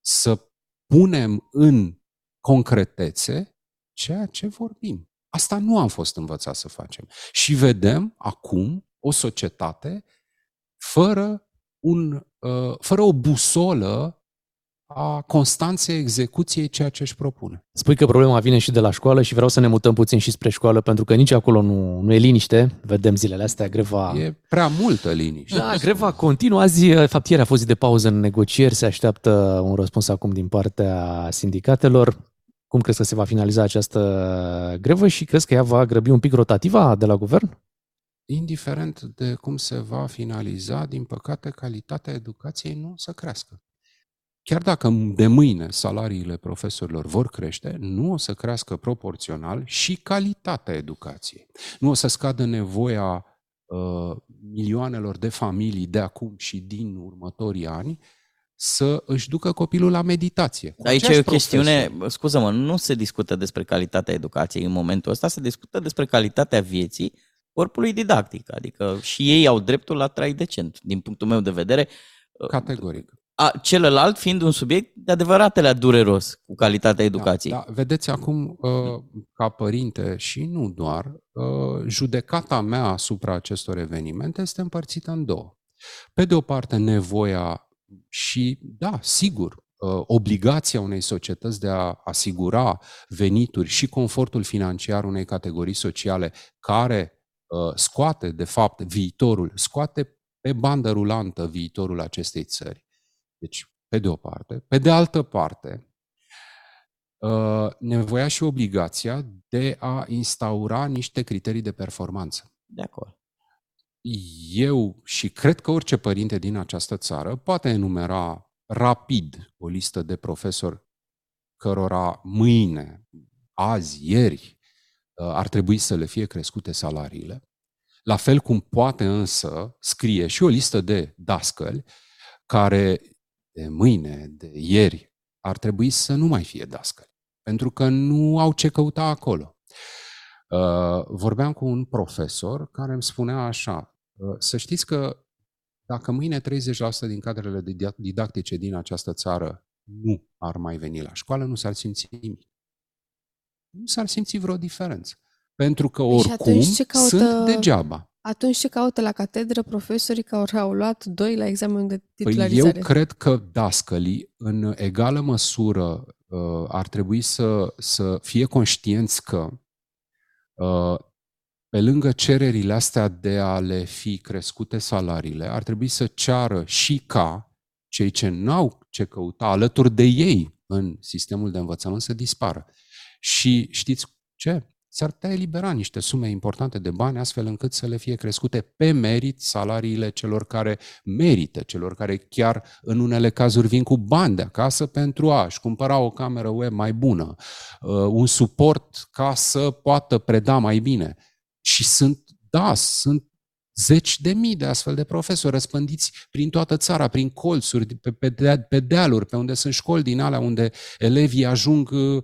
[SPEAKER 19] să punem în concretețe ceea ce vorbim. Asta nu am fost învățați să facem. Și vedem acum o societate fără, un, uh, fără o busolă a constanței execuției ceea ce își propune.
[SPEAKER 1] Spui că problema vine și de la școală și vreau să ne mutăm puțin și spre școală, pentru că nici acolo nu, nu e liniște. Vedem zilele astea greva...
[SPEAKER 19] E prea multă liniște.
[SPEAKER 1] Da, greva continuă. Azi, de fapt, ieri a fost zi de pauză în negocieri. Se așteaptă un răspuns acum din partea sindicatelor. Cum crezi că se va finaliza această grevă și crezi că ea va grăbi un pic rotativa de la guvern?
[SPEAKER 19] Indiferent de cum se va finaliza, din păcate, calitatea educației nu o să crească. Chiar dacă de mâine salariile profesorilor vor crește, nu o să crească proporțional și calitatea educației. Nu o să scadă nevoia uh, milioanelor de familii de acum și din următorii ani să își ducă copilul la meditație. Cu
[SPEAKER 3] Aici e o
[SPEAKER 19] aceeași
[SPEAKER 3] chestiune,
[SPEAKER 19] profesor.
[SPEAKER 3] scuză-mă, nu se discută despre calitatea educației în momentul ăsta, se discută despre calitatea vieții corpului didactic, adică și ei au dreptul la trai decent, din punctul meu de vedere.
[SPEAKER 19] Categoric.
[SPEAKER 3] A, celălalt fiind un subiect de adevăratele dureros cu calitatea educației.
[SPEAKER 19] Da, vedeți acum, uh, ca părinte și nu doar, uh, judecata mea asupra acestor evenimente este împărțită în două. Pe de o parte, nevoia și, da, sigur, uh, obligația unei societăți de a asigura venituri și confortul financiar unei categorii sociale care scoate, de fapt, viitorul, scoate pe bandă rulantă viitorul acestei țări. Deci, pe de o parte. Pe de altă parte, nevoia și obligația de a instaura niște criterii de performanță.
[SPEAKER 3] De acord.
[SPEAKER 19] Eu și cred că orice părinte din această țară poate enumera rapid o listă de profesori cărora mâine, azi, ieri, ar trebui să le fie crescute salariile. La fel cum poate însă scrie și o listă de dascăli care de mâine, de ieri, ar trebui să nu mai fie dascăli, pentru că nu au ce căuta acolo. Vorbeam cu un profesor care îmi spunea așa, să știți că dacă mâine 30% din cadrele didactice din această țară nu ar mai veni la școală, nu s-ar simți nimic. Nu s-ar simți vreo diferență. Pentru că oricum caută... sunt degeaba.
[SPEAKER 2] Atunci ce caută la catedră profesorii care au luat doi la examenul de titularizare?
[SPEAKER 19] Păi eu cred că dascălii, în egală măsură, ar trebui să, să fie conștienți că pe lângă cererile astea de a le fi crescute salariile, ar trebui să ceară și ca cei ce n-au ce căuta alături de ei în sistemul de învățământ să dispară. Și știți ce? S-ar putea elibera niște sume importante de bani astfel încât să le fie crescute pe merit salariile celor care merită, celor care chiar în unele cazuri vin cu bani de acasă pentru a-și cumpăra o cameră web mai bună, un suport ca să poată preda mai bine. Și sunt, da, sunt zeci de mii de astfel de profesori răspândiți prin toată țara, prin colțuri, pe, pe, pe dealuri, pe unde sunt școli din alea unde elevii ajung uh,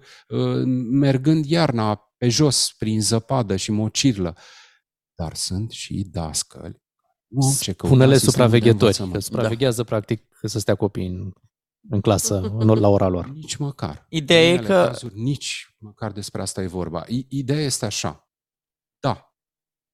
[SPEAKER 19] mergând iarna pe jos, prin zăpadă și mocirlă. Dar sunt și dascăli. Nu au ce
[SPEAKER 1] Spune-le supraveghetori, că supraveghează da. practic să stea copiii în, în clasă, în, la ora lor.
[SPEAKER 19] Nici măcar.
[SPEAKER 3] Ideea e că...
[SPEAKER 19] Cazuri, nici măcar despre asta e vorba. Ideea este așa. Da,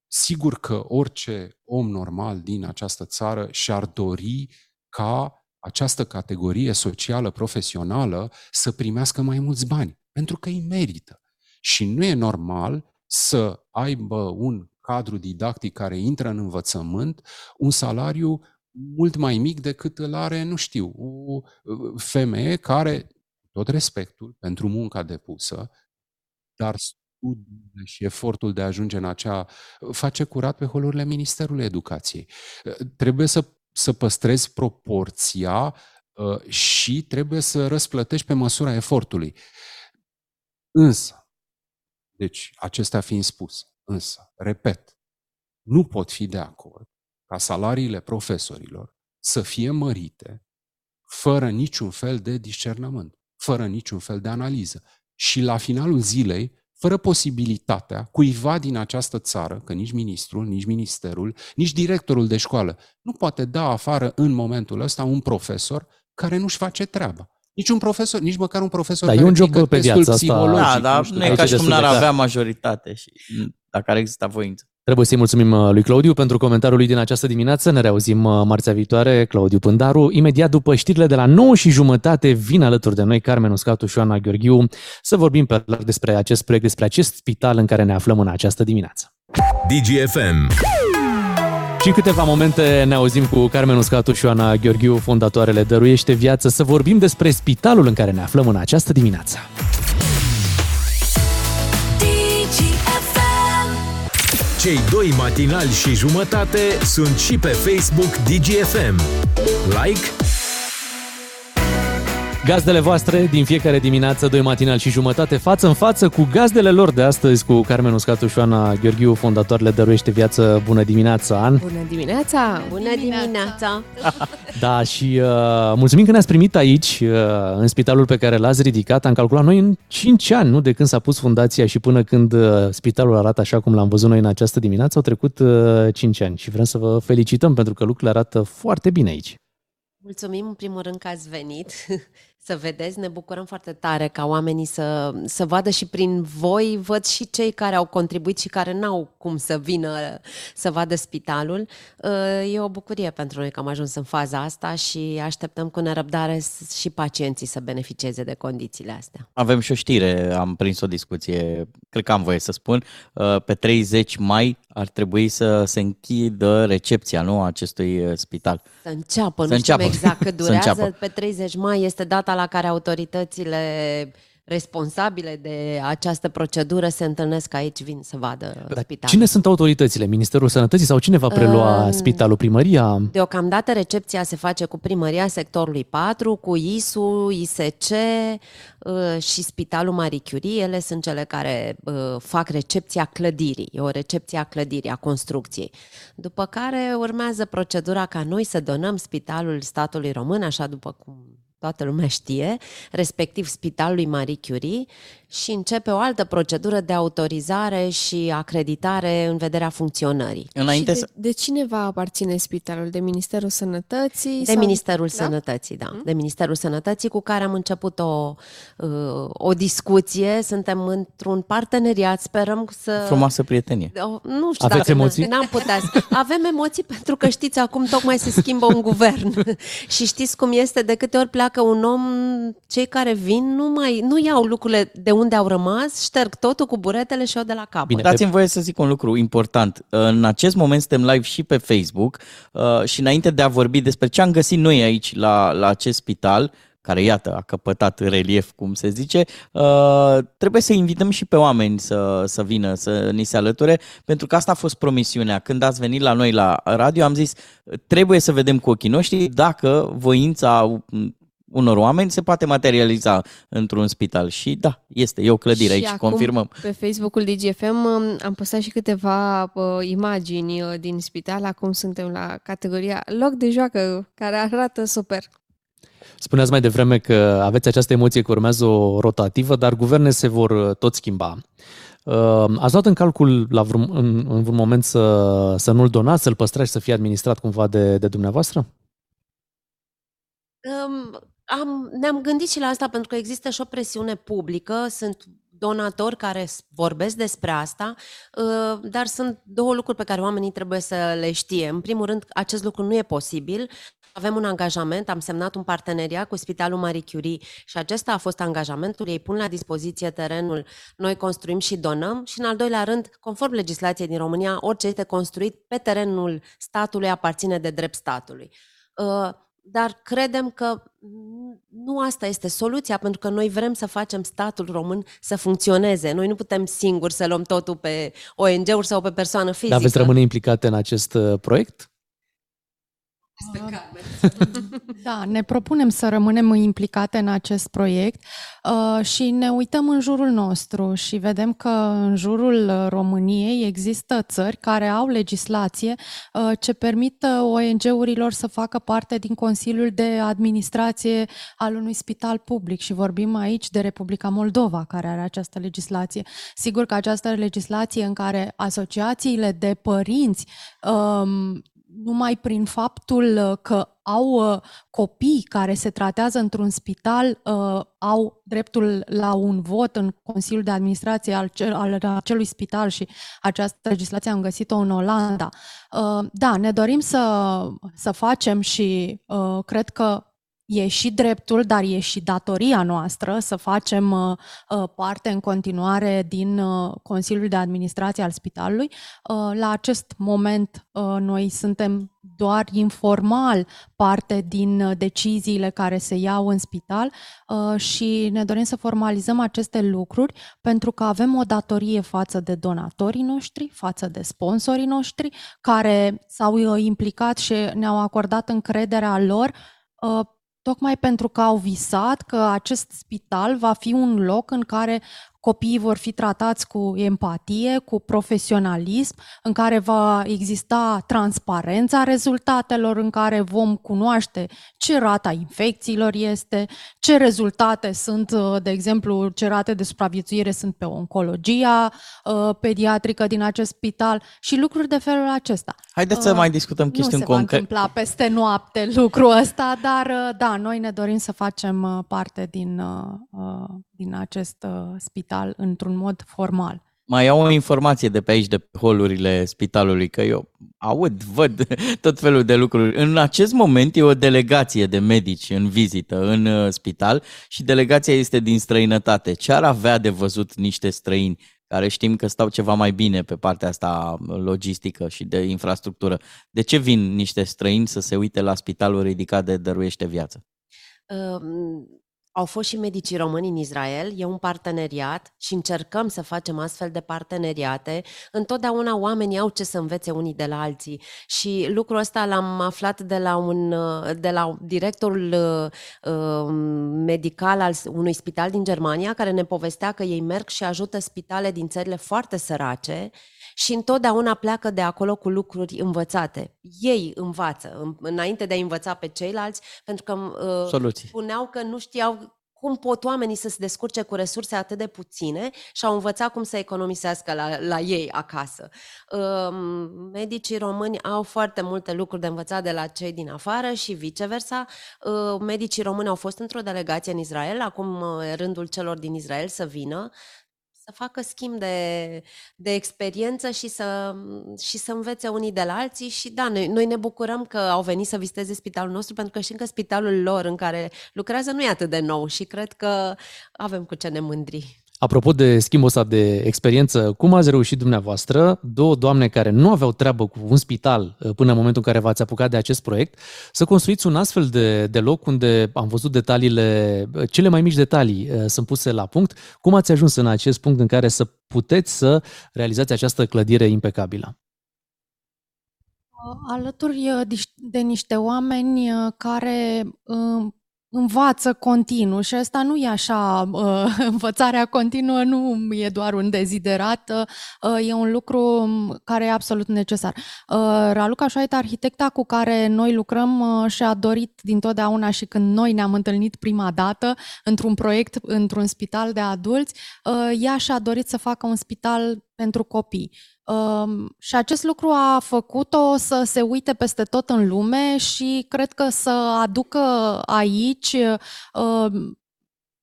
[SPEAKER 19] sigur că orice om normal din această țară și-ar dori ca această categorie socială, profesională, să primească mai mulți bani, pentru că îi merită. Și nu e normal să aibă un cadru didactic care intră în învățământ un salariu mult mai mic decât îl are, nu știu, o femeie care, tot respectul pentru munca depusă, dar studiile și efortul de a ajunge în acea face curat pe holurile Ministerului Educației. Trebuie să, să păstrezi proporția uh, și trebuie să răsplătești pe măsura efortului. Însă, deci acestea fiind spus, însă, repet, nu pot fi de acord ca salariile profesorilor să fie mărite fără niciun fel de discernământ, fără niciun fel de analiză. Și la finalul zilei, fără posibilitatea cuiva din această țară, că nici ministrul, nici ministerul, nici directorul de școală nu poate da afară în momentul ăsta un profesor care nu-și face treaba. Nici un profesor, nici măcar un profesor
[SPEAKER 1] Da,
[SPEAKER 19] care
[SPEAKER 1] e un joc
[SPEAKER 19] aplică
[SPEAKER 1] pe
[SPEAKER 19] testul
[SPEAKER 1] viața asta.
[SPEAKER 19] psihologic,
[SPEAKER 3] Da, dar
[SPEAKER 19] știu.
[SPEAKER 3] nu e
[SPEAKER 1] aici
[SPEAKER 3] ca
[SPEAKER 1] e
[SPEAKER 3] și cum
[SPEAKER 1] destul de
[SPEAKER 3] n-ar
[SPEAKER 1] clar.
[SPEAKER 3] avea majoritate și dacă ar exista voință.
[SPEAKER 1] Trebuie să-i mulțumim uh, lui Claudiu pentru comentariul lui din această dimineață. Ne reauzim uh, marțea viitoare, Claudiu Pândaru. Imediat după știrile de la 9 și jumătate vin alături de noi Carmen Uscatu și Oana Gheorghiu să vorbim pe larg despre acest proiect, despre acest spital în care ne aflăm în această dimineață.
[SPEAKER 4] DGFM.
[SPEAKER 1] Și în câteva momente ne auzim cu Carmen Uscatu și Oana Gheorghiu, fondatoarele Dăruiește Viață, să vorbim despre spitalul în care ne aflăm în această dimineață.
[SPEAKER 4] Cei doi matinali și jumătate sunt și pe Facebook DGFM. Like,
[SPEAKER 1] Gazdele voastre din fiecare dimineață, doi matinal și jumătate, față în față cu gazdele lor de astăzi, cu Carmen Uscatu și Oana Gheorghiu, fondatoarele Dăruiește Viață. Bună dimineața, An!
[SPEAKER 2] Bună dimineața!
[SPEAKER 20] Bună dimineața!
[SPEAKER 1] Da, și uh, mulțumim că ne-ați primit aici, uh, în spitalul pe care l-ați ridicat. Am calculat noi în 5 ani, nu? De când s-a pus fundația și până când uh, spitalul arată așa cum l-am văzut noi în această dimineață, au trecut uh, 5 ani și vrem să vă felicităm pentru că lucrurile arată foarte bine aici.
[SPEAKER 20] Mulțumim în primul rând că ați venit să vedeți. Ne bucurăm foarte tare ca oamenii să, să vadă și prin voi, văd și cei care au contribuit și care n-au cum să vină să vadă spitalul. Uh, E o bucurie pentru noi că am ajuns în faza asta și așteptăm cu nerăbdare s- și pacienții să beneficieze de condițiile astea.
[SPEAKER 3] Avem și o știre, am prins o discuție, cred că am voie să spun. Uh, Pe 30 mai ar trebui să se închidă recepția nu, a acestui uh, spital.
[SPEAKER 20] Să înceapă,
[SPEAKER 3] Să
[SPEAKER 20] nu știm
[SPEAKER 3] înceapă.
[SPEAKER 20] exact cât
[SPEAKER 3] Să
[SPEAKER 20] durează.
[SPEAKER 3] înceapă.
[SPEAKER 20] Pe 30 mai este data la care autoritățile responsabile de această procedură se întâlnesc aici, vin să vadă spitalul.
[SPEAKER 1] Cine sunt autoritățile? Ministerul Sănătății sau cine va prelua
[SPEAKER 20] Uh,
[SPEAKER 1] spitalul? Primăria?
[SPEAKER 20] Deocamdată recepția se face cu primăria sectorului 4, cu ISU, ISC uh, și Spitalul Marie Curie. Ele sunt cele care uh, fac recepția clădirii. E o recepție a clădirii, a construcției. După care urmează procedura ca noi să donăm Spitalul statului român, așa după cum toată lumea știe, respectiv Spitalului Marie Curie și începe o altă procedură de autorizare și acreditare în vederea funcționării.
[SPEAKER 2] și de, de cine va aparține spitalul? De Ministerul Sănătății?
[SPEAKER 20] De
[SPEAKER 2] sau...
[SPEAKER 20] Ministerul
[SPEAKER 2] Da?
[SPEAKER 20] Sănătății, da. De Ministerul Sănătății cu care am început o, uh, o discuție. Suntem într-un parteneriat, sperăm să...
[SPEAKER 3] Frumoasă prietenie.
[SPEAKER 20] O, nu știu
[SPEAKER 3] Aveți
[SPEAKER 20] dacă
[SPEAKER 3] emoții?
[SPEAKER 20] N-am putea să... Avem emoții pentru că știți, acum tocmai se schimbă un guvern. și știți cum este, de câte ori pleacă un om, cei care vin nu mai nu iau lucrurile de unde au rămas, șterg totul cu buretele și o de la capăt.
[SPEAKER 3] Bine, dați-mi voie să zic un lucru important. În acest moment suntem live și pe Facebook uh, și înainte de a vorbi despre ce am găsit noi aici la, la acest spital, care, iată, a căpătat relief, cum se zice, uh, trebuie să invităm și pe oameni să, să vină, să ni se alăture, pentru că asta a fost promisiunea. Când ați venit la noi la radio, am zis, trebuie să vedem cu ochii noștri dacă voința unor oameni se poate materializa într-un spital. Și da, este, e o clădire
[SPEAKER 2] Și
[SPEAKER 3] aici,
[SPEAKER 2] acum,
[SPEAKER 3] confirmăm.
[SPEAKER 2] Pe Facebook-ul DGFM um, am postat și câteva uh, imagini uh, din spital. Acum suntem la categoria loc de joacă, care arată super.
[SPEAKER 1] Spuneați mai devreme că aveți această emoție că urmează o rotativă, dar guverne se vor uh, tot schimba. Uh, Ați luat în calcul la vreun, în, în vreun moment să, să nu-l donați, să-l păstrați și să fie administrat cumva de, de dumneavoastră?
[SPEAKER 20] Um, am, ne-am gândit și la asta pentru că există și o presiune publică, sunt donatori care s- vorbesc despre asta, uh, dar sunt două lucruri pe care oamenii trebuie să le știe. În primul rând, acest lucru nu e posibil. Avem un angajament, am semnat un parteneriat cu Spitalul Marie Curie și acesta a fost angajamentul. Ei pun la dispoziție terenul, noi construim și donăm și, în al doilea rând, conform legislației din România, orice este construit pe terenul statului aparține de drept statului. Uh, dar credem că nu asta este soluția, pentru că noi vrem să facem statul român să funcționeze. Noi nu putem singuri să luăm totul pe ONG-uri sau pe persoană fizică.
[SPEAKER 1] Dar veți rămâne implicate în acest uh, proiect?
[SPEAKER 21] Da, ne propunem să rămânem implicate în acest proiect uh, și ne uităm în jurul nostru și vedem că în jurul României există țări care au legislație uh, ce permit ONG-urilor să facă parte din Consiliul de Administrație al unui spital public și vorbim aici de Republica Moldova care are această legislație. Sigur că această legislație în care asociațiile de părinți um, numai prin faptul uh, că au uh, copii care se tratează într-un spital, uh, au dreptul la un vot în Consiliul de Administrație al, al acelui spital și această legislație am găsit-o în Olanda. Da, ne dorim să, să facem și cred că e și dreptul, dar e și datoria noastră să facem uh, uh, parte în continuare din uh, Consiliul de Administrație al Spitalului. La acest moment noi suntem doar informal parte din deciziile care se iau în spital și ne dorim să formalizăm aceste lucruri pentru că avem o datorie față de donatorii noștri, față de sponsorii noștri care s-au implicat și ne-au acordat încrederea lor tocmai pentru că au visat că acest spital va fi un loc în care copiii vor fi tratați cu empatie, cu profesionalism, în care va exista transparența rezultatelor, în care vom cunoaște ce rata infecțiilor este, ce rezultate sunt, uh, de exemplu, ce rate de supraviețuire sunt pe oncologia uh, pediatrică din acest spital și lucruri de felul acesta.
[SPEAKER 3] Haideți să uh, mai discutăm chestiuni concrete.
[SPEAKER 21] Nu se va întâmpla peste noapte lucrul ăsta, dar da, noi ne dorim să facem parte din, din acest spital spital într-un mod formal.
[SPEAKER 3] Mai au o informație de pe aici, de pe holurile spitalului, că eu aud, văd tot felul de lucruri. În acest moment e o delegație de medici în vizită în uh, spital și delegația este din străinătate. Ce ar avea de văzut niște străini care știm că stau ceva mai bine pe partea asta logistică și de infrastructură. De ce vin niște străini să se uite la spitalul ridicat de dăruiește viață?
[SPEAKER 20] Um au fost și medicii români în Israel, e un parteneriat și încercăm să facem astfel de parteneriate. Întotdeauna oamenii au ce să învețe unii de la alții și lucrul ăsta l-am aflat de la, un, de la directorul uh, um, medical al unui spital din Germania care ne povestea că ei merg și ajută spitale din țările foarte sărace și întotdeauna pleacă de acolo cu lucruri învățate. Ei învață, înainte de a învăța pe ceilalți, pentru că uh,
[SPEAKER 3] Soluții.
[SPEAKER 20] spuneau că nu știau cum pot oamenii să se descurce cu resurse atât de puține și au învățat cum să economisească la, la ei acasă. Uh, medicii români au foarte multe lucruri de învățat de la cei din afară și viceversa. Uh, medicii români au fost într-o delegație în Israel, acum uh, rândul celor din Israel să vină să facă schimb de, de experiență și să, și să învețe unii de la alții și da, noi, noi ne bucurăm că au venit să viziteze spitalul nostru pentru că știm că spitalul lor în care lucrează nu e atât de nou și cred că avem cu ce ne mândri.
[SPEAKER 1] Apropo de schimbul ăsta de experiență, cum ați reușit dumneavoastră, două doamne care nu aveau treabă cu un spital uh, până în momentul în care v-ați apucat de acest proiect, să construiți un astfel de, de loc unde am văzut detaliile, uh, cele mai mici detalii uh, sunt puse la punct. Cum ați ajuns în acest punct în care să puteți să realizați această clădire impecabilă?
[SPEAKER 21] Alături de niște oameni care învață continuu și asta nu e așa, uh, învățarea continuă nu e doar un deziderat, uh, e un lucru care e absolut necesar. Uh, Raluca Șoait, arhitecta cu care noi lucrăm, și-a dorit dintotdeauna și când noi ne-am întâlnit prima dată într-un proiect, într-un spital de adulți, ea și-a dorit să facă un spital pentru copii. Um, și acest lucru a făcut-o să se uite peste tot în lume și cred că să aducă aici uh,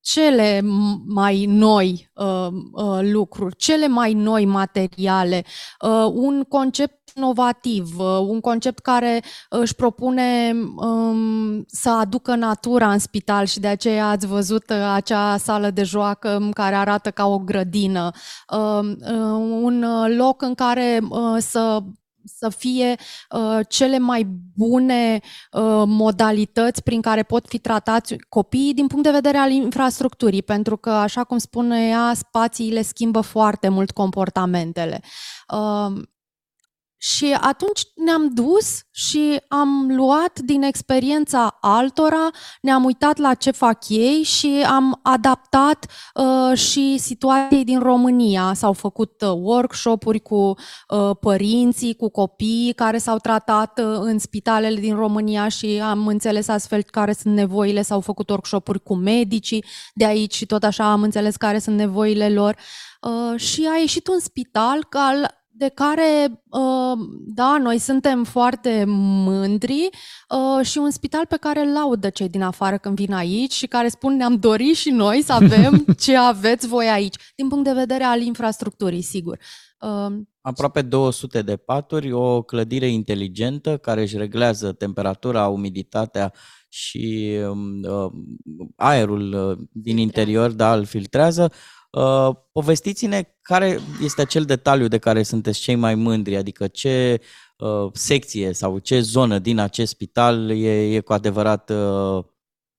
[SPEAKER 21] cele mai noi uh, uh, lucruri, cele mai noi materiale, uh, un concept inovativ, uh, un concept care își propune um, să aducă natura în spital și de aceea ați văzut uh, acea sală de joacă um, care arată ca o grădină, um, uh, un loc în care uh, să să fie uh, cele mai bune uh, modalități prin care pot fi tratați copiii din punct de vedere al infrastructurii, pentru că, așa cum spune ea, spațiile schimbă foarte mult comportamentele. Uh, și atunci ne-am dus și am luat din experiența altora, ne-am uitat la ce fac ei și am adaptat uh, și situației din România. S-au făcut uh, workshop-uri cu uh, părinții, cu copiii care s-au tratat uh, în spitalele din România și am înțeles astfel care sunt nevoile. S-au făcut workshop-uri cu medicii de aici și tot așa am înțeles care sunt nevoile lor. Uh, și a ieșit un spital ca de care, uh, da, noi suntem foarte mândri uh, și un spital pe care îl laudă cei din afară când vin aici și care spun ne-am dorit și noi să avem ce aveți voi aici, din punct de vedere al infrastructurii, sigur. Uh,
[SPEAKER 3] Aproape 200 de paturi, o clădire inteligentă care își reglează temperatura, umiditatea și uh, aerul din interior, da, îl filtrează. Uh, povestiți-ne care este acel detaliu de care sunteți cei mai mândri, adică ce uh, secție sau ce zonă din acest spital e, e cu adevărat uh,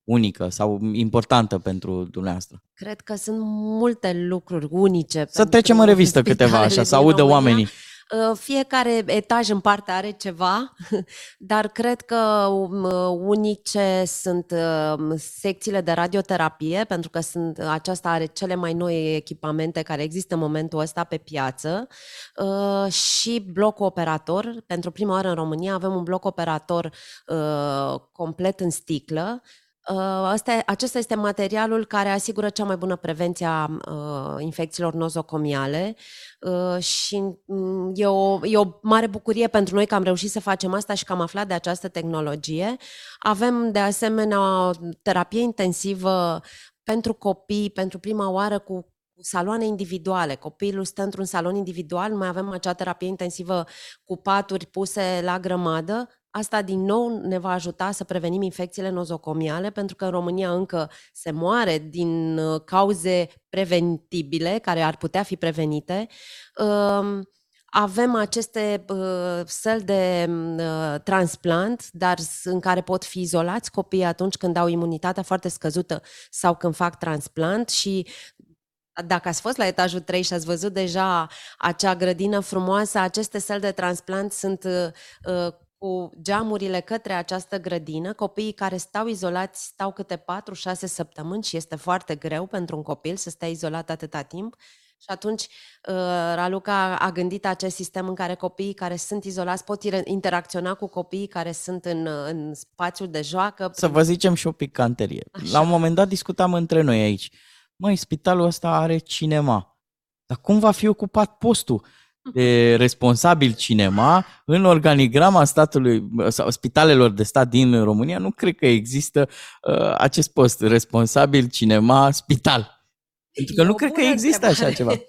[SPEAKER 3] unică sau importantă pentru dumneavoastră?
[SPEAKER 20] Cred că sunt multe lucruri unice.
[SPEAKER 3] Să trecem în revistă câteva, așa, să audă România. oamenii.
[SPEAKER 20] Uh, fiecare etaj în parte are ceva, dar cred că um, unice sunt um, secțiile de radioterapie, pentru că sunt, aceasta are cele mai noi echipamente care există în momentul ăsta pe piață uh, și bloc operator. Pentru prima oară în România avem un bloc operator uh, complet în sticlă, Asta, acesta este materialul care asigură cea mai bună prevenție a uh, infecțiilor nozocomiale uh, și um, e, o, e o mare bucurie pentru noi că am reușit să facem asta și că am aflat de această tehnologie. Avem de asemenea o terapie intensivă pentru copii, pentru prima oară cu saloane individuale. Copilul stă într-un salon individual, mai avem acea terapie intensivă cu paturi puse la grămadă, Asta din nou ne va ajuta să prevenim infecțiile nozocomiale, pentru că în România încă se moare din uh, cauze preventibile, care ar putea fi prevenite. Um, avem aceste uh, săli de uh, transplant, dar în care pot fi izolați copiii atunci când au imunitatea foarte scăzută sau când fac transplant și dacă ați fost la etajul 3 și ați văzut deja acea grădină frumoasă, aceste săli de transplant sunt uh, cu geamurile către această grădină. Copiii care stau izolați stau câte 4-6 săptămâni și este foarte greu pentru un copil să stea izolat atâta timp. Și atunci uh, Raluca a gândit acest sistem în care copiii care sunt izolați pot interacționa cu copiii care sunt în, în spațiul de joacă.
[SPEAKER 3] Să vă zicem și o picanterie. Așa. La un moment dat discutam între noi aici. Măi, spitalul ăsta are cinema. Dar cum va fi ocupat postul? De responsabil cinema în organigrama statului sau spitalelor de stat din România, nu cred că există uh, acest post, responsabil cinema spital. Pentru că e nu cred că există întrebare. așa ceva.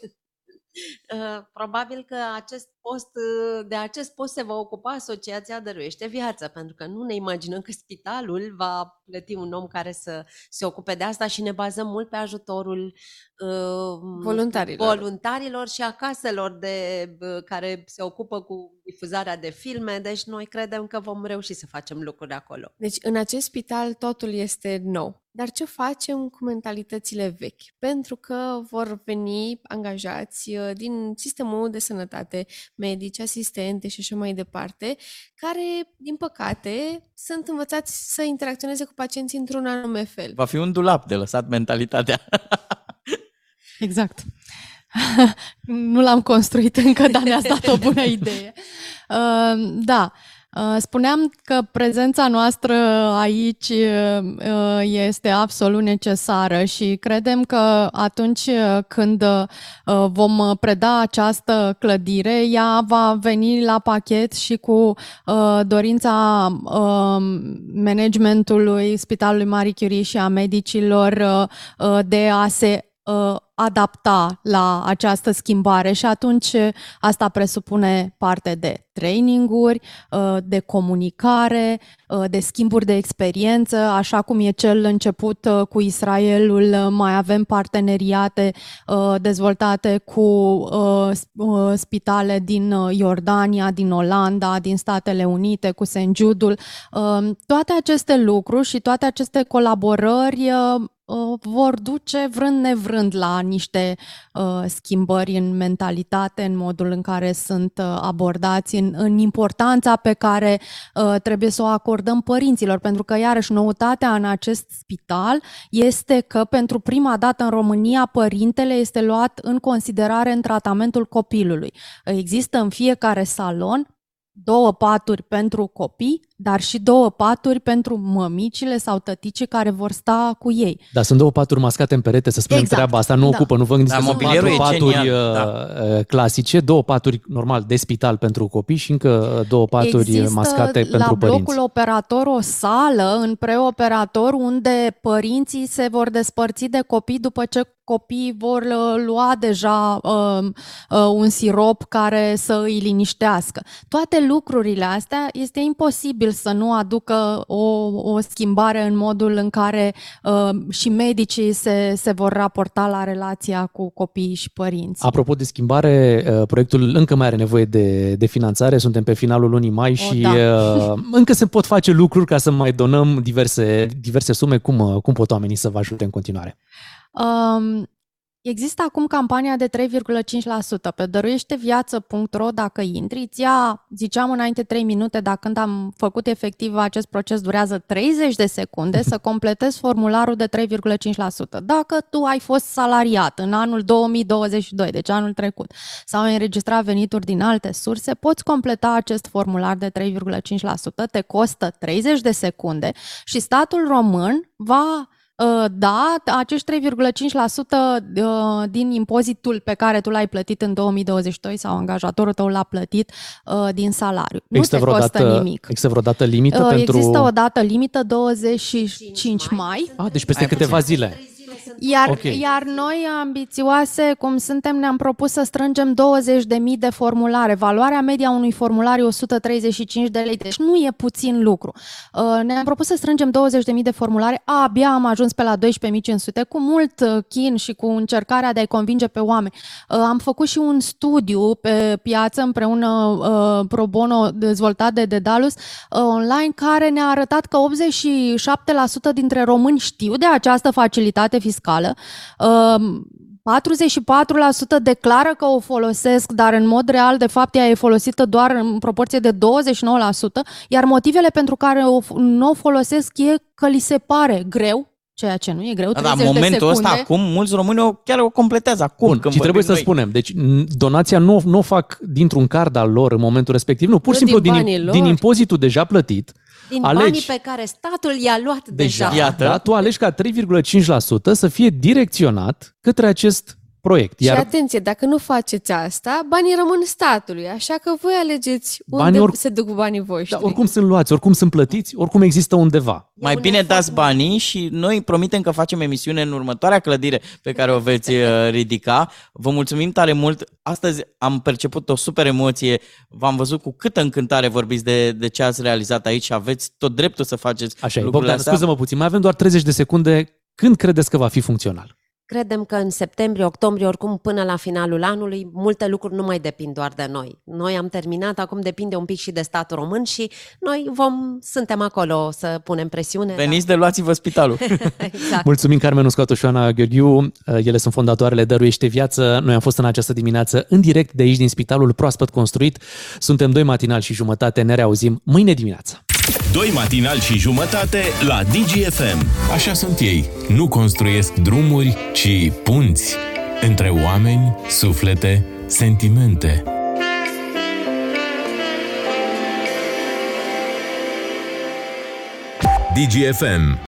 [SPEAKER 20] Uh, probabil că acest post, uh, de acest post se va ocupa Asociația Dăruiește Viață, pentru că nu ne imaginăm că spitalul va plăti un om care să se ocupe de asta și ne bazăm mult pe ajutorul
[SPEAKER 2] uh, voluntarilor.
[SPEAKER 20] voluntarilor și a caselor de, uh, care se ocupă cu difuzarea de filme, deci noi credem că vom reuși să facem lucruri acolo.
[SPEAKER 2] Deci în acest spital totul este nou. Dar ce facem cu mentalitățile vechi? Pentru că vor veni angajați uh, din sistemul de sănătate, medici, asistente și așa mai departe, care, din păcate, sunt învățați să interacționeze cu pacienții într-un anume fel.
[SPEAKER 3] Va fi un dulap de lăsat mentalitatea.
[SPEAKER 21] exact. nu l-am construit încă, dar ne-ați dat o bună idee. Uh, da, Uh, spuneam că prezența noastră aici uh, este absolut necesară și credem că atunci când uh, vom preda această clădire, ea va veni la pachet și cu dorința managementului Spitalului Marie Curie și a medicilor de a se adapta la această schimbare și atunci asta presupune parte de traininguri, uh, de comunicare, uh, de schimburi de experiență, așa cum e cel început uh, cu Israelul, mai avem parteneriate dezvoltate cu spitale din Iordania, din Olanda, din Statele Unite, cu St. Jude-ul. Toate aceste lucruri și toate aceste colaborări Uh, vor duce vrând nevrând la niște uh, schimbări în mentalitate, în modul în care sunt uh, abordați, în, în importanța pe care uh, trebuie să o acordăm părinților, pentru că iarăși noutatea în acest spital este că pentru prima dată în România părintele este luat în considerare în tratamentul copilului. Există în fiecare salon două paturi pentru copii, dar și două paturi pentru mămicile sau tăticii care vor sta cu ei.
[SPEAKER 1] Da, sunt două paturi mascate în perete, să spunem
[SPEAKER 21] exact.
[SPEAKER 1] treaba asta, nu
[SPEAKER 21] da.
[SPEAKER 1] ocupă, nu vă gândiți
[SPEAKER 3] Da,
[SPEAKER 1] că sunt
[SPEAKER 3] mobilierul
[SPEAKER 1] patru
[SPEAKER 3] e
[SPEAKER 1] paturi
[SPEAKER 3] genial,
[SPEAKER 1] uh,
[SPEAKER 3] da.
[SPEAKER 1] uh, clasice, două paturi normal de spital pentru copii și încă uh, două paturi
[SPEAKER 21] Există
[SPEAKER 1] mascate
[SPEAKER 21] la
[SPEAKER 1] pentru
[SPEAKER 21] blocul
[SPEAKER 1] părinți.
[SPEAKER 21] operator o sală în preoperator unde părinții se vor despărți de copii după ce copiii vor uh, lua deja uh, uh, un sirop care să îi liniștească. Toate lucrurile astea este imposibil să nu aducă o, o schimbare în modul în care uh, și medicii se, se vor raporta la relația cu copiii și părinți.
[SPEAKER 1] Apropo de schimbare, uh, proiectul încă mai are nevoie de, de finanțare, suntem pe finalul lunii mai și
[SPEAKER 21] da.
[SPEAKER 1] uh, încă se pot face lucruri ca să mai donăm diverse, diverse sume. Cum, uh, cum pot oamenii să vă ajute în continuare?
[SPEAKER 21] Um, Există acum campania de 3,5%. Pe dăruieșteviață.ro dacă intri, îți ia, ziceam înainte 3 minute, dar când am făcut efectiv acest proces durează 30 de secunde să completezi formularul de 3,5%. Dacă tu ai fost salariat în anul 2022, deci anul trecut, sau ai înregistrat venituri din alte surse, poți completa acest formular de 3,5%, te costă 30 de secunde și statul român va Uh, da, acești 3,5% uh, din impozitul pe care tu l-ai plătit în 2022 sau angajatorul tău l-a plătit uh, din salariu.
[SPEAKER 1] Există
[SPEAKER 21] nu te
[SPEAKER 1] vreo
[SPEAKER 21] costă
[SPEAKER 1] dată,
[SPEAKER 21] nimic.
[SPEAKER 1] Există vreo dată limită pentru...
[SPEAKER 21] Există o dată limită 25 mai.
[SPEAKER 1] Ah, deci peste câteva zile.
[SPEAKER 21] Iar,
[SPEAKER 1] Ok.
[SPEAKER 21] iar noi, ambițioase, cum suntem, ne-am propus să strângem 20.000 de formulare. Valoarea media unui formular e 135 de lei, deci nu e puțin lucru. Uh, Ne-am propus să strângem 20.000 de formulare, abia am ajuns pe la 12.500, cu mult uh, chin și cu încercarea de a-i convinge pe oameni. Uh, Am făcut și un studiu pe piață împreună uh, pro bono dezvoltat de Dedalus uh, online care ne-a arătat că 87% dintre români știu de această facilitate fiscală. Uh, 44% declară că o folosesc, dar în mod real, de fapt, ea e folosită doar în proporție de 29%, iar motivele pentru care o, f- nu o folosesc e că li se pare greu, ceea ce nu e greu,
[SPEAKER 3] Da, da,
[SPEAKER 21] 30
[SPEAKER 3] în momentul
[SPEAKER 21] de
[SPEAKER 3] ăsta,
[SPEAKER 21] secunde.
[SPEAKER 3] acum, mulți români o, chiar o completează acum.
[SPEAKER 1] Bun,
[SPEAKER 3] când
[SPEAKER 1] și trebuie
[SPEAKER 3] vorbim
[SPEAKER 1] să
[SPEAKER 3] noi.
[SPEAKER 1] spunem, deci n- donația nu, nu o fac dintr-un card al lor în momentul respectiv, nu, pur și
[SPEAKER 20] Nu
[SPEAKER 1] simplu
[SPEAKER 20] din
[SPEAKER 1] din,
[SPEAKER 20] banii lor.
[SPEAKER 1] din impozitul deja plătit,
[SPEAKER 20] Din
[SPEAKER 1] alegi
[SPEAKER 20] banii pe care statul i-a luat deja.
[SPEAKER 1] deja, da, tu alegi ca 3,5% să fie direcționat către acest proiect.
[SPEAKER 2] Și
[SPEAKER 1] Iar
[SPEAKER 2] atenție, dacă nu faceți asta, banii rămân statului, așa că voi alegeți unde
[SPEAKER 1] Banii or-
[SPEAKER 2] se duc banii voștri.
[SPEAKER 1] da, oricum sunt luați, oricum sunt plătiți, oricum există undeva.
[SPEAKER 3] Mai bine dați banii și noi promitem că facem emisiune în următoarea clădire pe care o veți uh, ridica. Vă mulțumim tare mult. Astăzi am perceput o super emoție. V-am văzut cu câtă încântare vorbiți de, de ce ați realizat aici și aveți tot dreptul să faceți
[SPEAKER 1] Așa e.
[SPEAKER 3] lucrurile
[SPEAKER 1] Bogdan,
[SPEAKER 3] astea.
[SPEAKER 1] scuză-mă puțin, mai avem doar 30 de secunde. Când credeți că va fi funcțional?
[SPEAKER 20] Credem că în septembrie, octombrie, oricum până la finalul anului, multe lucruri nu mai depind doar de noi. Noi am terminat, acum depinde un pic și de statul român și noi vom, suntem acolo să punem presiune.
[SPEAKER 3] Veniți de luați-vă spitalul.
[SPEAKER 20] exact.
[SPEAKER 1] Mulțumim Carmen Uscatu și Oana Gheorghiu. Ele sunt fondatoarele Dăruiește Viață. Noi am fost în această dimineață în direct de aici din spitalul proaspăt construit. Suntem doi matinal și jumătate. Ne reauzim mâine dimineață.
[SPEAKER 4] Doi matinali și jumătate la DGFM. Așa sunt ei. Nu construiesc drumuri, ci punți între oameni, suflete, sentimente. DGFM